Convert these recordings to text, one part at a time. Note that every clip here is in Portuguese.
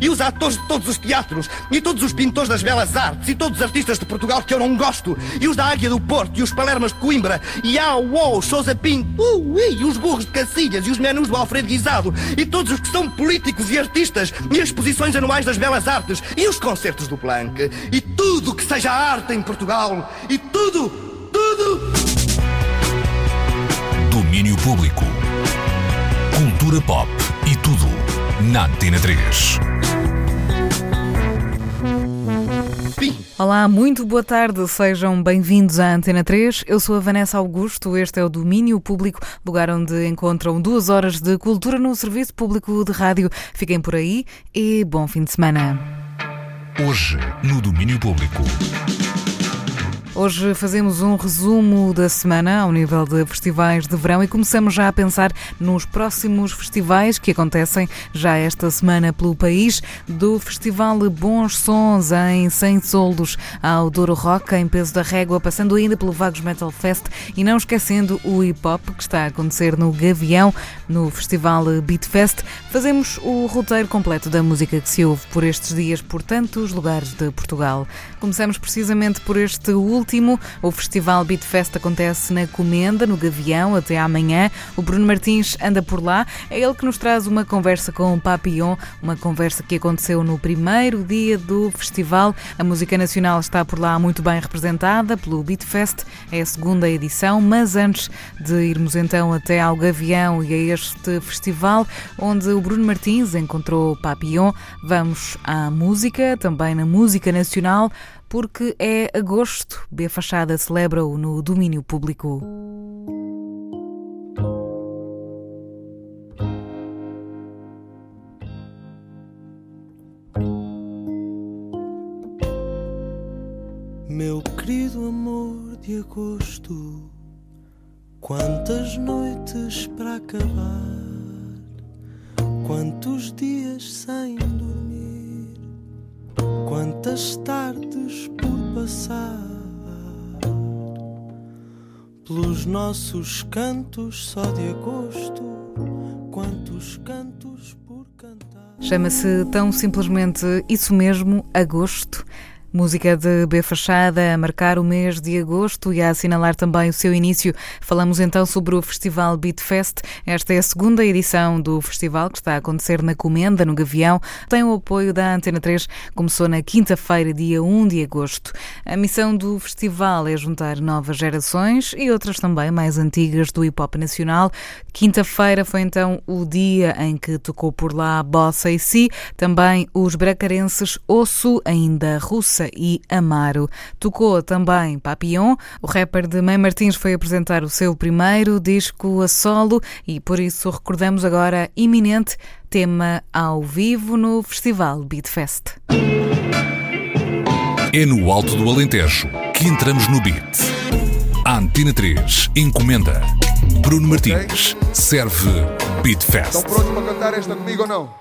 E os atores de todos os teatros, e todos os pintores das belas artes, e todos os artistas de Portugal que eu não gosto, e os da Águia do Porto, e os Palermas de Coimbra, e a UOL, Sousa Pinto, uh, e os burros de Cacilhas, e os menus do Alfredo Guisado, e todos os que são políticos e artistas, e as exposições anuais das belas artes, e os concertos do Planck, e tudo que seja arte em Portugal, e tudo, tudo. Domínio Público. Cultura pop e tudo na Antena 3. Olá, muito boa tarde, sejam bem-vindos à Antena 3. Eu sou a Vanessa Augusto, este é o Domínio Público, lugar onde encontram duas horas de cultura no Serviço Público de Rádio. Fiquem por aí e bom fim de semana. Hoje, no Domínio Público. Hoje fazemos um resumo da semana ao nível de festivais de verão e começamos já a pensar nos próximos festivais que acontecem já esta semana pelo país, do Festival Bons Sons em Sem Soldos ao Douro Rock em Peso da Régua, passando ainda pelo Vagos Metal Fest e não esquecendo o hip hop que está a acontecer no Gavião, no Festival Beat Fest. Fazemos o roteiro completo da música que se ouve por estes dias por tantos lugares de Portugal. Começamos precisamente por este último último. O Festival Beat Fest acontece na Comenda, no Gavião, até amanhã. O Bruno Martins anda por lá. É ele que nos traz uma conversa com o Papillon, uma conversa que aconteceu no primeiro dia do festival. A música nacional está por lá muito bem representada pelo Beat Fest. É a segunda edição, mas antes de irmos então até ao Gavião e a este festival, onde o Bruno Martins encontrou o Papillon, vamos à música, também na música nacional porque é agosto. B Fachada celebra-o no domínio público. Meu querido amor de agosto, quantas noites para acabar, quantos dias sem dormir, quantas tardes por passar, pelos nossos cantos só de agosto, quantos cantos por cantar. Chama-se tão simplesmente isso mesmo, agosto. Música de B Fachada a marcar o mês de agosto e a assinalar também o seu início. Falamos então sobre o Festival Beat Fest. Esta é a segunda edição do festival que está a acontecer na Comenda, no Gavião. Tem o apoio da Antena 3. Começou na quinta-feira, dia 1 de agosto. A missão do festival é juntar novas gerações e outras também mais antigas do hip hop nacional. Quinta-feira foi então o dia em que tocou por lá Bossa e Si, também os bracarenses Osso, ainda Russa e Amaro. Tocou também Papillon. O rapper de Mãe Martins foi apresentar o seu primeiro disco a solo e por isso recordamos agora iminente tema ao vivo no Festival Beat Fest. É no Alto do Alentejo que entramos no beat. A Antena 3 encomenda. Bruno Martins serve Beat Fest. Estão prontos para cantar esta comigo ou não?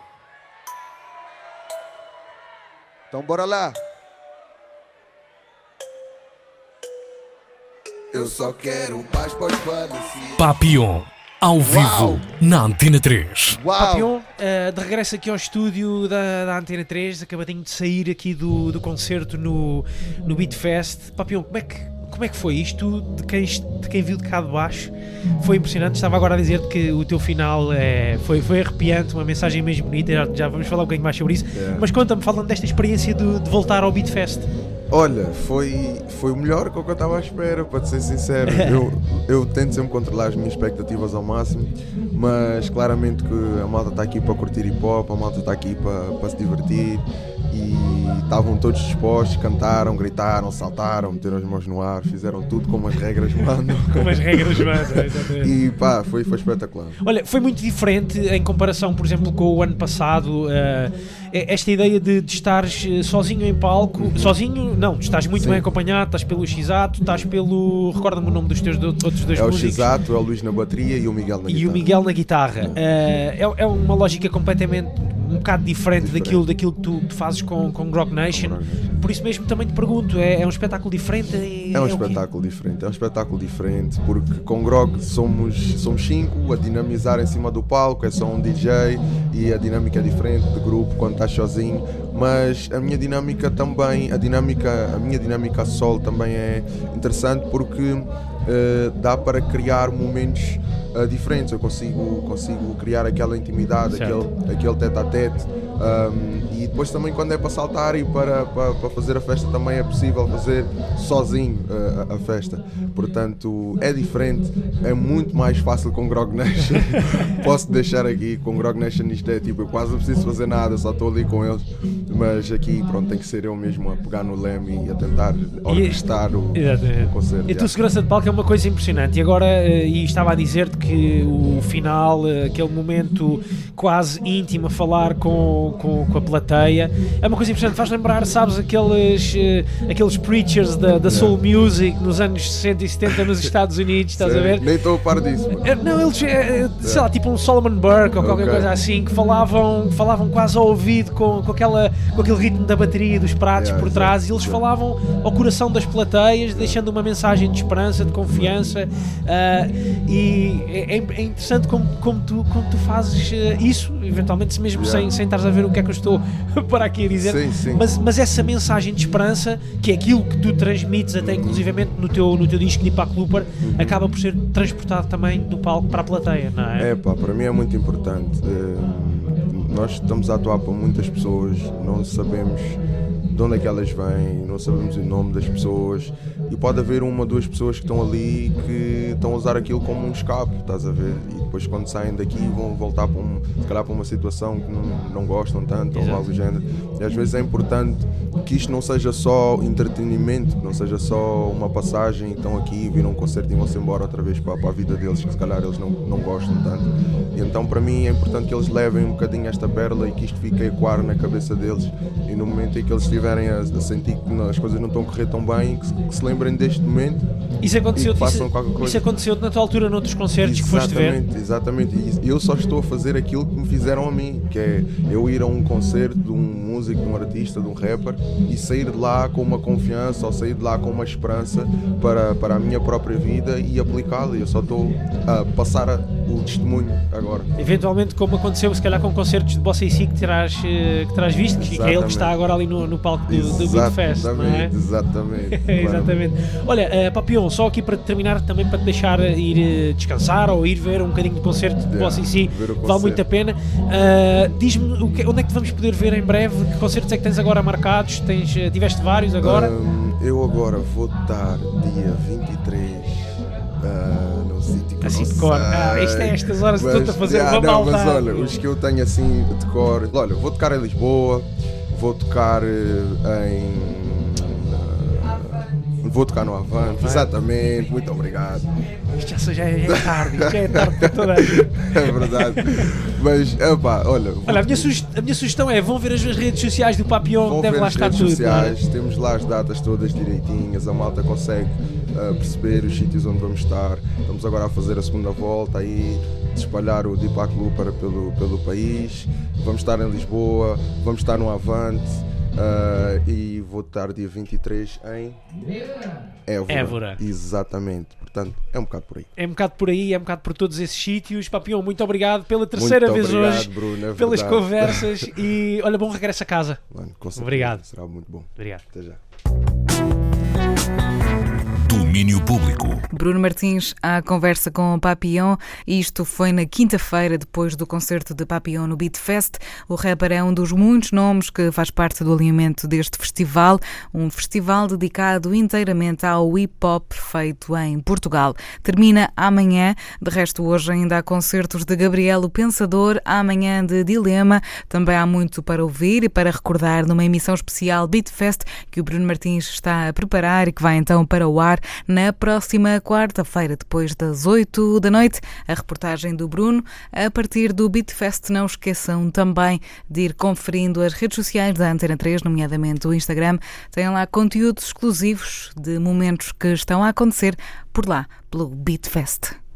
Então bora lá. Eu só quero paz para os falecidos. Papillon, ao vivo, na Antena 3. Uau! Papillon, eh, de regresso aqui ao estúdio da, da Antena 3, acabadinho de sair aqui do, do concerto no, no Beat Fest. Papillon, como é que, como é que foi isto? De quem, de quem viu de cá de baixo, foi impressionante. Estava agora a dizer que o teu final eh, foi, foi arrepiante, uma mensagem mesmo bonita. Já, já vamos falar um bocadinho mais sobre isso. É. Mas conta-me, falando desta experiência de, de voltar ao Beat Fest. Olha, foi, foi o melhor que eu estava à espera, para ser sincero. Eu, eu tento sempre controlar as minhas expectativas ao máximo, mas claramente que a malta está aqui para curtir hip hop, a malta está aqui para, para se divertir e estavam todos dispostos, cantaram, gritaram, saltaram, meteram as mãos no ar, fizeram tudo como as regras mandam. Como as regras mandam, exatamente. E pá, foi, foi espetacular. Olha, foi muito diferente em comparação, por exemplo, com o ano passado. eh, esta ideia de, de estares eh, sozinho em palco, sozinho, não, estás muito Sim. bem acompanhado, estás pelo X-Ato, estás pelo. Recorda-me o nome dos teus do- outros dois É o músicos. X-Ato, é o Luís na bateria e o Miguel na E guitarra. o Miguel na guitarra. Eh, é, é uma lógica completamente um bocado diferente, Diferente. Daquilo, daquilo que tu, tu fazes com, com Grog Nation. Grog Por isso mesmo também te pergunto: é, é um espetáculo diferente? É um o quê? espetáculo diferente, é um espetáculo diferente porque com Grog somos, somos cinco a dinamizar em cima do palco, é só um DJ e a dinâmica é diferente de grupo quando estás sozinho, mas a minha dinâmica também, a dinâmica, a minha dinâmica solo também é interessante porque eh, dá para criar momentos eh, diferentes, eu consigo, consigo criar aquela intimidade, Certo. aquele, aquele tete a tete. um, e depois também quando é para saltar e para, para, para fazer a festa também é possível fazer sozinho uh, a, a festa. Portanto, é diferente, é muito mais fácil com Grog Nation. Posso deixar aqui, com Grog Nation isto é tipo, eu quase não preciso fazer nada, só estou ali com eles. Mas aqui pronto, tem que ser eu mesmo a pegar no leme e a tentar orquestrar o, Exatamente. o concerto. E a tua segurança de palco é uma coisa impressionante. E agora, eh, e estava a dizer-te que o final, aquele momento quase íntimo a falar com, com, com a plateia, é uma coisa impressionante. Faz lembrar, sabes, aqueles, eh, aqueles preachers da, da soul music nos anos 60 e 70 nos Estados Unidos, estás a Sério, ver? Nem estou a par disso. mano. Eh, Não, eles, eh, sei lá, tipo um Solomon Burke ou qualquer Ok. coisa assim, que falavam, falavam quase ao ouvido com, com, aquela, com aquele ritmo da bateria dos pratos Yeah, por trás exato, e eles falavam ao coração das plateias, deixando uma mensagem de esperança, de confiança. ah, e é, é é interessante como, como, tu, como tu fazes eh, isso, eventualmente mesmo Yeah. sem, sem estares a ver o que é que eu estou para aqui a dizer. Sim, sim. Mas, mas essa mensagem de esperança, que é aquilo que tu transmites até inclusivamente no teu, no teu disco Deepak Looper, acaba por ser transportado também do palco para a plateia, não é? É pá, para mim é muito importante. Eh, nós estamos a atuar para muitas pessoas, não sabemos de onde é que elas vêm, não sabemos o nome das pessoas e pode haver uma ou duas pessoas que estão ali que estão a usar aquilo como um escape, estás a ver? E depois quando saem daqui vão voltar para um, se calhar para uma situação que não, não gostam tanto Exato. ou algo do género. E às vezes é importante que isto não seja só entretenimento, que não seja só uma passagem, estão aqui, viram um concerto e vão-se embora outra vez para, para a vida deles, que se calhar eles não, não gostam tanto. E então para mim é importante que eles levem um bocadinho esta pérola e que isto fique a ecoar na cabeça deles. E no momento em que eles estiverem a, a sentir que não- as coisas não estão a correr tão bem, que, se- que se lembrem deste momento Isso aconteceu, E que façam isso, qualquer coisa. isso aconteceu na tua altura noutros concertos que foste ver. Exatamente, exatamente. E eu só estou a fazer aquilo que me fizeram a mim, que é eu ir a um concerto de um músico, de um artista, de um rapper e sair de lá com uma confiança ou sair de lá com uma esperança para, para a minha própria vida e aplicá-la. Eu só estou a passar a- o testemunho agora. Eventualmente, como aconteceu se calhar com concertos de Bossa e Si que terás, eh, que terás visto, que é ele que Exatamente. está agora ali no, no palco do, do Beat Fest, não é? Exatamente, exatamente. Olha, Papião, só aqui para terminar, também para te deixar ir eh, descansar ou ir ver um bocadinho de concerto de Yeah, Bossa e Si, vale muito a pena. Ah, Diz-me onde é que vamos poder ver em breve? Que concertos é que tens agora marcados? Tens, tiveste vários agora? Hum, eu agora vou estar dia 23 ah, num sítio que Assim de cor. Ah, isto é estas horas que estou-te a fazer yeah, uma não, Mas olha, os que eu tenho assim de cor. Olha, vou tocar em Lisboa, vou tocar eh, em. Vou tocar no Avante, exatamente, muito obrigado. Isto já, já é é tarde, isto já é tarde para toda a gente. É verdade. Mas, epá, olha. Olha, a minha, a minha sugestão é: vão ver as redes sociais do Papião, Vão deve lá as estar redes tudo. sociais, não é? temos lá as datas todas direitinhas, a malta consegue ah, perceber os sítios onde vamos estar. Estamos agora a fazer a segunda volta aí, espalhar o Deepak Looper pelo, pelo país. Vamos estar em Lisboa, vamos estar no Avante ah, e vou estar dia 23 em Évora. Évora. Exatamente, portanto é um bocado por aí. É um bocado por aí, é um bocado por todos esses sítios. Papião, muito obrigado pela terceira Muito vez obrigado, hoje, Bruno, é pelas conversas e olha, bom regresso a casa. Mano, Obrigado. Será muito bom. Obrigado. Até já. Domínio Público. Bruno Martins à conversa com o Papillon. Isto foi na quinta-feira, depois do concerto de Papillon no Beat Fest. O rapper é um dos muitos nomes que faz parte do alinhamento deste festival, um festival dedicado inteiramente ao hip hop feito em Portugal. Termina amanhã, de resto, hoje ainda há concertos de Gabriel o Pensador, amanhã de Dilema. Também há muito para ouvir e para recordar numa emissão especial Beat Fest que o Bruno Martins está a preparar e que vai então para o ar na próxima quarta-feira, depois das 8 da noite. A reportagem do Bruno. A partir do Beatfest, não esqueçam também de ir conferindo as redes sociais da Antena 3, nomeadamente o Instagram. Tem lá conteúdos exclusivos de momentos que estão a acontecer por lá, pelo Beatfest.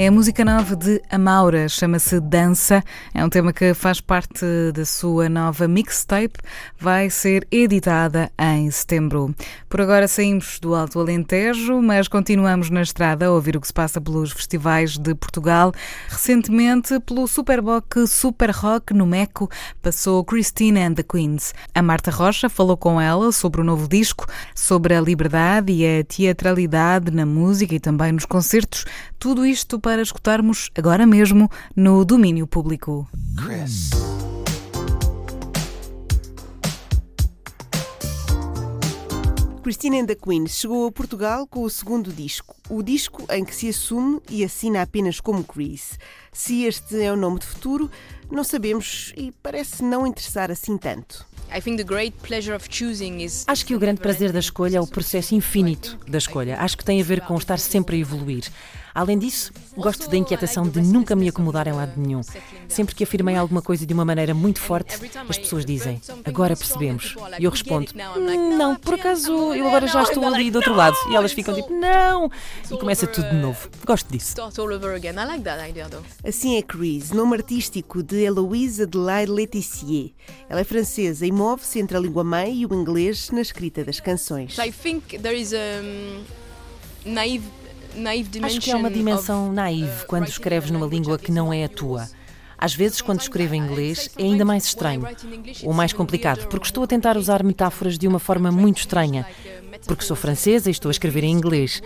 É a música nova de Amaura, chama-se Dança. É um tema que faz parte da sua nova mixtape, vai ser editada em setembro. Por agora saímos do Alto Alentejo, mas continuamos na estrada a ouvir o que se passa pelos festivais de Portugal. Recentemente, pelo Superboc Super Rock no Meco, passou Christine and the Queens. A Marta Rocha falou com ela sobre o novo disco, sobre a liberdade e a teatralidade na música e também nos concertos. Tudo isto para escutarmos agora mesmo no domínio público. Chris. Christine and the Queen chegou a Portugal com o segundo disco, o disco em que se assume e assina apenas como Chris. Se este é o nome de futuro, não sabemos e parece não interessar assim tanto. Acho que o grande prazer da escolha é o processo infinito da escolha. Acho que tem a ver com estar sempre a evoluir. Além disso, gosto da inquietação de nunca me acomodar em lado nenhum. Sempre que afirmei alguma coisa de uma maneira muito forte, as pessoas dizem, agora percebemos. E eu respondo, não, por acaso eu agora já estou ali do outro lado. E elas ficam tipo, não! E começa tudo de novo. Gosto disso. Assim é Chris, nome artístico de Eloise Adelaide Letizier. Ela é francesa e move-se entre a língua-mãe e o inglês na escrita das canções. I think there is a naive Acho que é uma dimensão naive quando escreves numa língua que não é a tua. Às vezes, quando escrevo em inglês, é ainda mais estranho, ou mais complicado, porque estou a tentar usar metáforas de uma forma muito estranha, porque sou francesa e estou a escrever em inglês.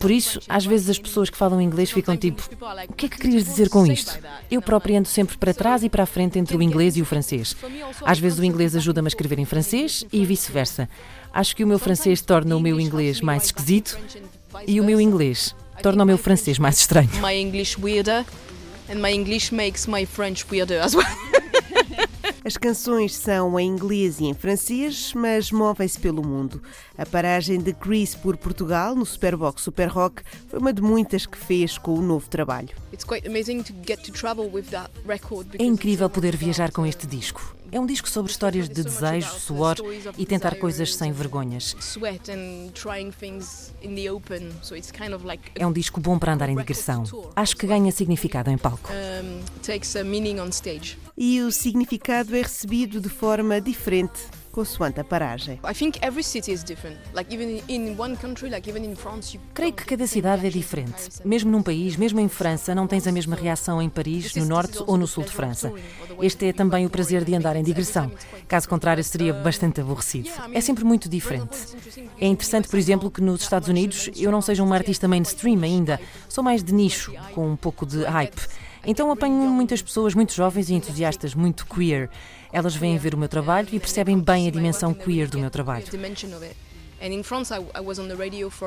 Por isso, às vezes as pessoas que falam inglês ficam tipo: o que é que querias dizer com isto? Eu próprio ando sempre para trás e para a frente entre o inglês e o francês. Às vezes o inglês ajuda-me a escrever em francês e vice-versa. Acho que o meu francês torna o meu inglês mais esquisito e o meu inglês torna o meu francês mais estranho. My English weirder and my English makes my French weirder as well. As canções são em inglês e em francês, mas movem-se pelo mundo. A paragem de Chris por Portugal, no Superbox Super Rock, foi uma de muitas que fez com o novo trabalho. É incrível poder viajar com este disco. É um disco sobre histórias de desejo, suor e tentar coisas sem vergonhas. É um disco bom para andar em digressão. Acho que ganha significado em palco. E o significado é recebido de forma diferente consoante a paragem. Creio que cada cidade é diferente. Mesmo num país, mesmo em França, não tens a mesma reação em Paris, no norte ou no sul de França. Este é também o prazer de andar em digressão. Caso contrário, seria bastante aborrecido. É sempre muito diferente. É interessante, por exemplo, que nos Estados Unidos eu não seja uma artista mainstream ainda. Sou mais de nicho, com um pouco de hype. Então apanho muitas pessoas muito jovens e entusiastas, muito queer. Elas vêm ver o meu trabalho e percebem bem a dimensão queer do meu trabalho.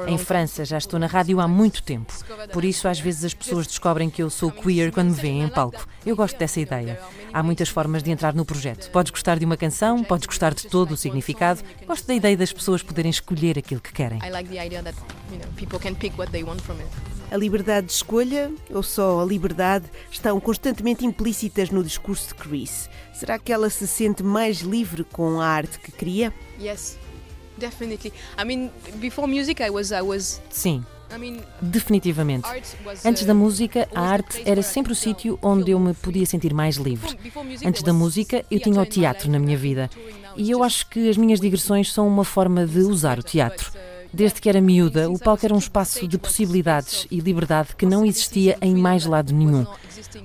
Em França já estou na rádio há muito tempo, por isso às vezes as pessoas descobrem que eu sou queer quando me veem em palco. Eu gosto dessa ideia. Há muitas formas de entrar no projeto. Podes gostar de uma canção, podes gostar de todo o significado. Gosto da ideia das pessoas poderem escolher aquilo que querem. A liberdade de escolha ou só a liberdade estão constantemente implícitas no discurso de Chris. Será que ela se sente mais livre com a arte que cria? Yes, definitely. I mean, before music I was I was Sim. Definitivamente. Antes da música, a arte era sempre o sítio onde eu me podia sentir mais livre. Antes da música, eu tinha o teatro na minha vida. E eu acho que as minhas digressões são uma forma de usar o teatro. Desde que era miúda, o palco era um espaço de possibilidades e liberdade que não existia em mais lado nenhum.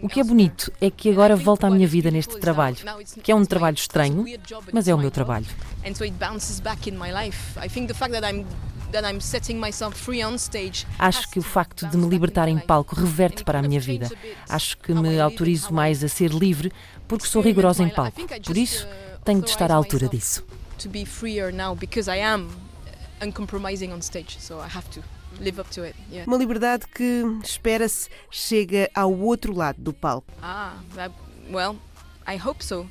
O que é bonito é que agora volta à minha vida neste trabalho, que é um trabalho estranho, mas é o meu trabalho. Acho que o facto de me libertar em palco reverte para a minha vida. Acho que me autorizo mais a ser livre porque sou rigorosa em palco. Por isso, tenho de estar à altura disso uncompromising on stage, so I have to live up to it. Yeah. Uma liberdade que espera-se chega ao outro lado do palco. Ah, that, well, I hope so.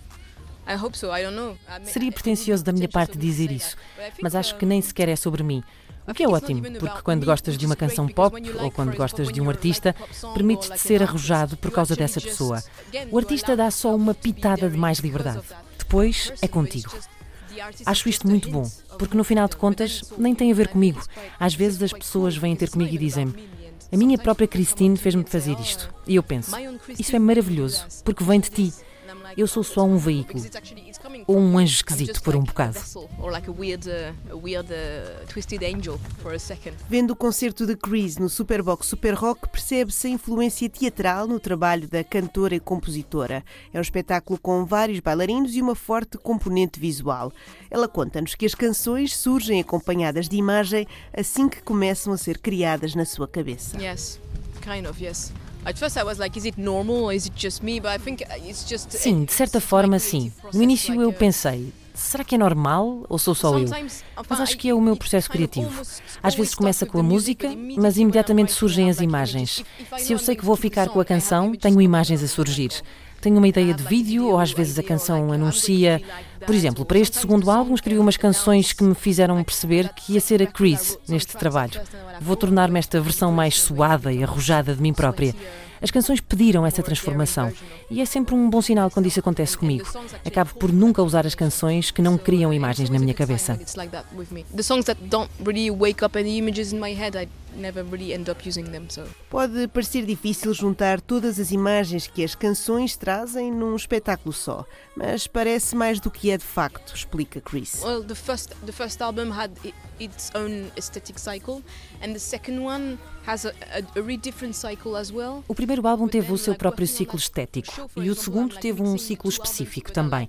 I hope so. I don't know. Seria pretencioso da minha parte dizer isso, mas acho que nem sequer é sobre mim. O que é ótimo, porque quando gostas de uma canção pop ou quando gostas de um artista, permites-te ser arrojado por causa dessa pessoa. O artista dá só uma pitada de mais liberdade. Depois é contigo. Acho isto muito bom, porque no final de contas nem tem a ver comigo. Às vezes as pessoas vêm ter comigo e dizem-me: A minha própria Christine fez-me fazer isto. E eu penso, isso é maravilhoso, porque vem de ti. Eu sou só um veículo. Ou um anjo esquisito por um bocado. Vendo o concerto de Chris no Superbox Super Rock, percebe-se a influência teatral no trabalho da cantora e compositora. É um espetáculo com vários bailarinos e uma forte componente visual. Ela conta-nos que as canções surgem acompanhadas de imagem assim que começam a ser criadas na sua cabeça. Yes, kind of, yes. Sim, de certa forma, sim. No início eu pensei, será que é normal ou sou só eu? Mas acho que é o meu processo criativo. Às vezes começa com a música, mas imediatamente surgem as imagens. Se eu sei que vou ficar com a canção, tenho imagens a surgir tenho uma ideia de vídeo ou às vezes a canção anuncia. Por exemplo, para este segundo álbum escrevi umas canções que me fizeram perceber que ia ser a Chris neste trabalho. Vou tornar-me esta versão mais suada e arrojada de mim própria. As canções pediram essa transformação e é sempre um bom sinal quando isso acontece comigo. Acabo por nunca usar as canções que não criam imagens na minha cabeça. I never really end up using them. So. Pode parecer difícil juntar todas as imagens que as canções trazem num espetáculo só, mas parece mais do que é de facto, explica Chris. Well, the first the first album had its own aesthetic cycle and the second one has a, a, a really different cycle as well. O primeiro álbum teve o seu próprio ciclo estético e o segundo teve um ciclo específico também.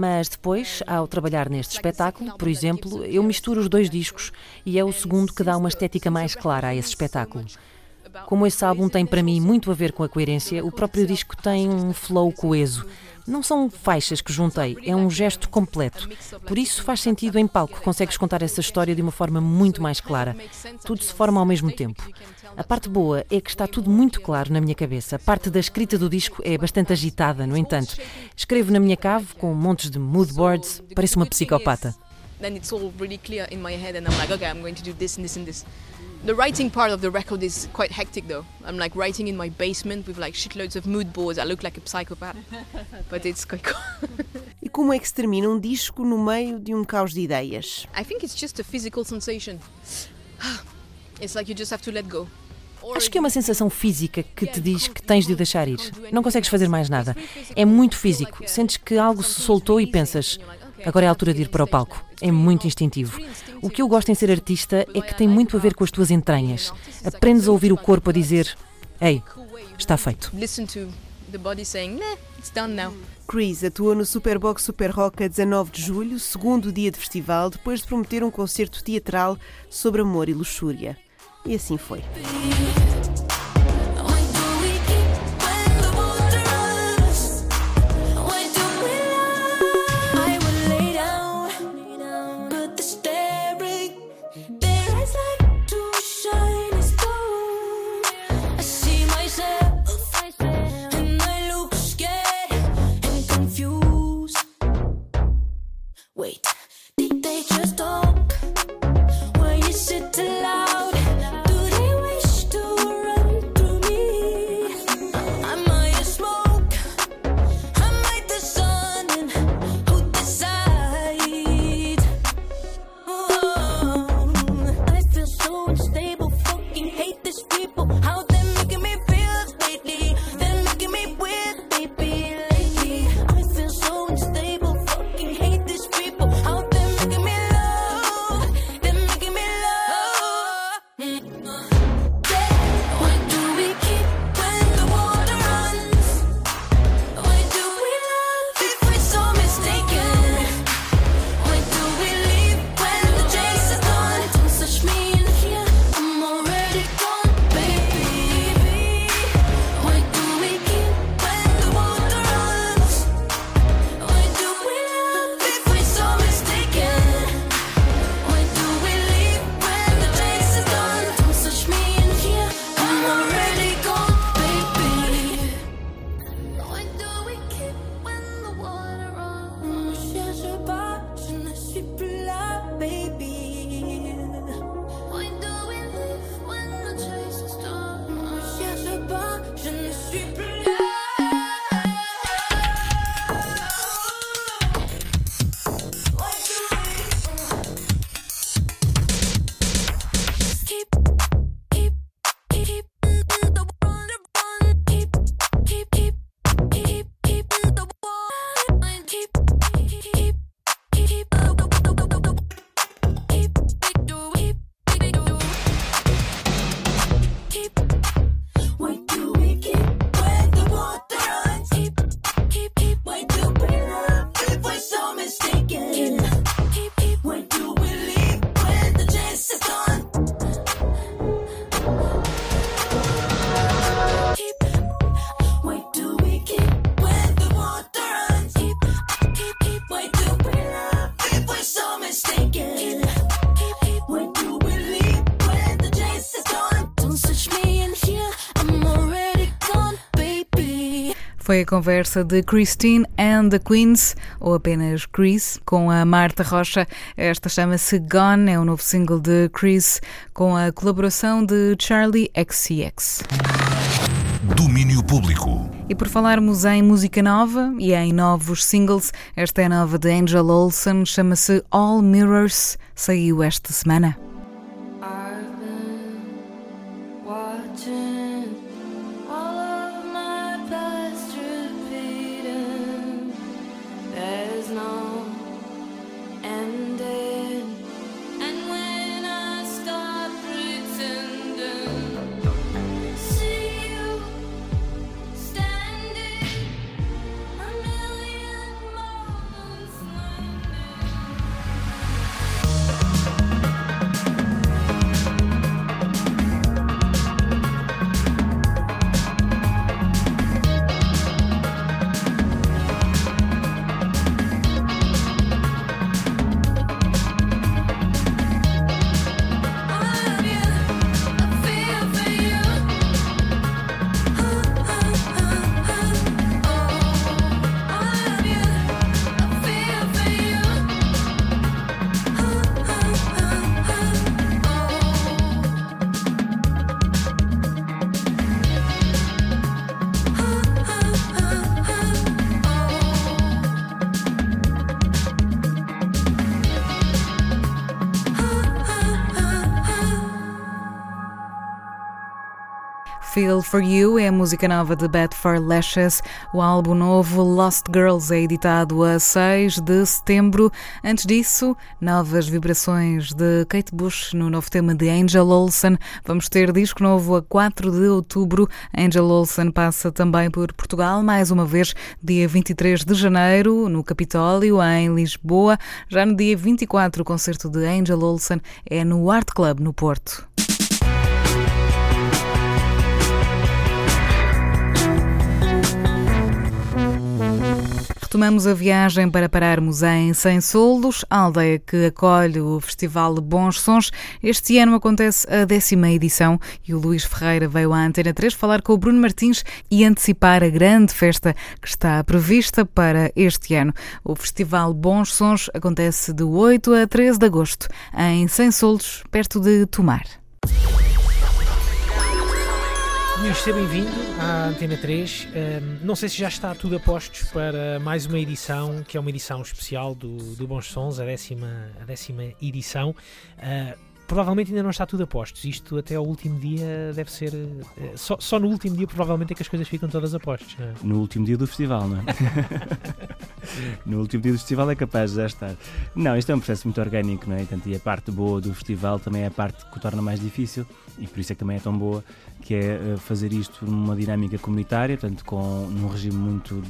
Mas depois, ao trabalhar neste espetáculo, por exemplo, eu misturo os dois discos e é o segundo que dá uma estética mais clara a esse espetáculo. Como esse álbum tem para mim muito a ver com a coerência, o próprio disco tem um flow coeso. Não são faixas que juntei, é um gesto completo. Por isso faz sentido em palco, consegues contar essa história de uma forma muito mais clara. Tudo se forma ao mesmo tempo. A parte boa é que está tudo muito claro na minha cabeça. A parte da escrita do disco é bastante agitada, no entanto. Escrevo na minha cave com montes de mood boards, pareço uma psicopata. Then it's all really clear in my head and I'm like, okay, I'm going to do this and this and this. The writing part of the record is quite hectic though. I'm like writing in my basement with like shitloads of mood boards. I look like a psychopath. But it's quite cool. e como é que se termina um disco no meio de um caos de ideias? I think it's just a physical sensation. It's like you just have to let go. Acho que é uma sensação física que te diz que tens de o deixar ir. Não consegues fazer mais nada. É muito físico. Sentes que algo se soltou e pensas: agora é a altura de ir para o palco. É muito instintivo. O que eu gosto em ser artista é que tem muito a ver com as tuas entranhas. Aprendes a ouvir o corpo a dizer: Ei, está feito. Chris atua no Superbox Super Rock a 19 de julho, segundo dia de festival, depois de prometer um concerto teatral sobre amor e luxúria. E assim foi. Wait. Foi a conversa de Christine and the Queens, ou apenas Chris, com a Marta Rocha. Esta chama-se Gone, é o um novo single de Chris, com a colaboração de Charlie XCX. Domínio Público. E por falarmos em música nova e em novos singles, esta é nova de Angel Olsen, chama-se All Mirrors, saiu esta semana. Feel For You é a música nova de Bad for Lashes. O álbum novo Lost Girls é editado a 6 de setembro. Antes disso, novas vibrações de Kate Bush no novo tema de Angel Olsen. Vamos ter disco novo a 4 de outubro. Angel Olsen passa também por Portugal, mais uma vez, dia 23 de janeiro, no Capitólio, em Lisboa. Já no dia 24, o concerto de Angel Olsen é no Art Club, no Porto. Retomamos a viagem para pararmos em Sem Soldos, aldeia que acolhe o Festival Bons Sons. Este ano acontece a décima edição e o Luís Ferreira veio à Antena 3 falar com o Bruno Martins e antecipar a grande festa que está prevista para este ano. O Festival Bons Sons acontece de 8 a 13 de agosto em Sem Soldos, perto de Tomar. Luís, seja bem-vindo à Antena 3. Um, não sei se já está tudo a postos para mais uma edição, que é uma edição especial do, do Bons Sons, a décima, a décima edição. Uh, provavelmente ainda não está tudo a postos. Isto até ao último dia deve ser. Uh, só, só, no último dia, provavelmente, é que as coisas ficam todas a postos. É? No último dia do festival, não é? no último dia do festival é capaz de já estar. Não, isto é um processo muito orgânico, não é? Portanto, e a parte boa do festival também é a parte que o torna mais difícil e por isso é que também é tão boa, que é eh, fazer isto numa dinâmica comunitária, portanto, com, num regime muito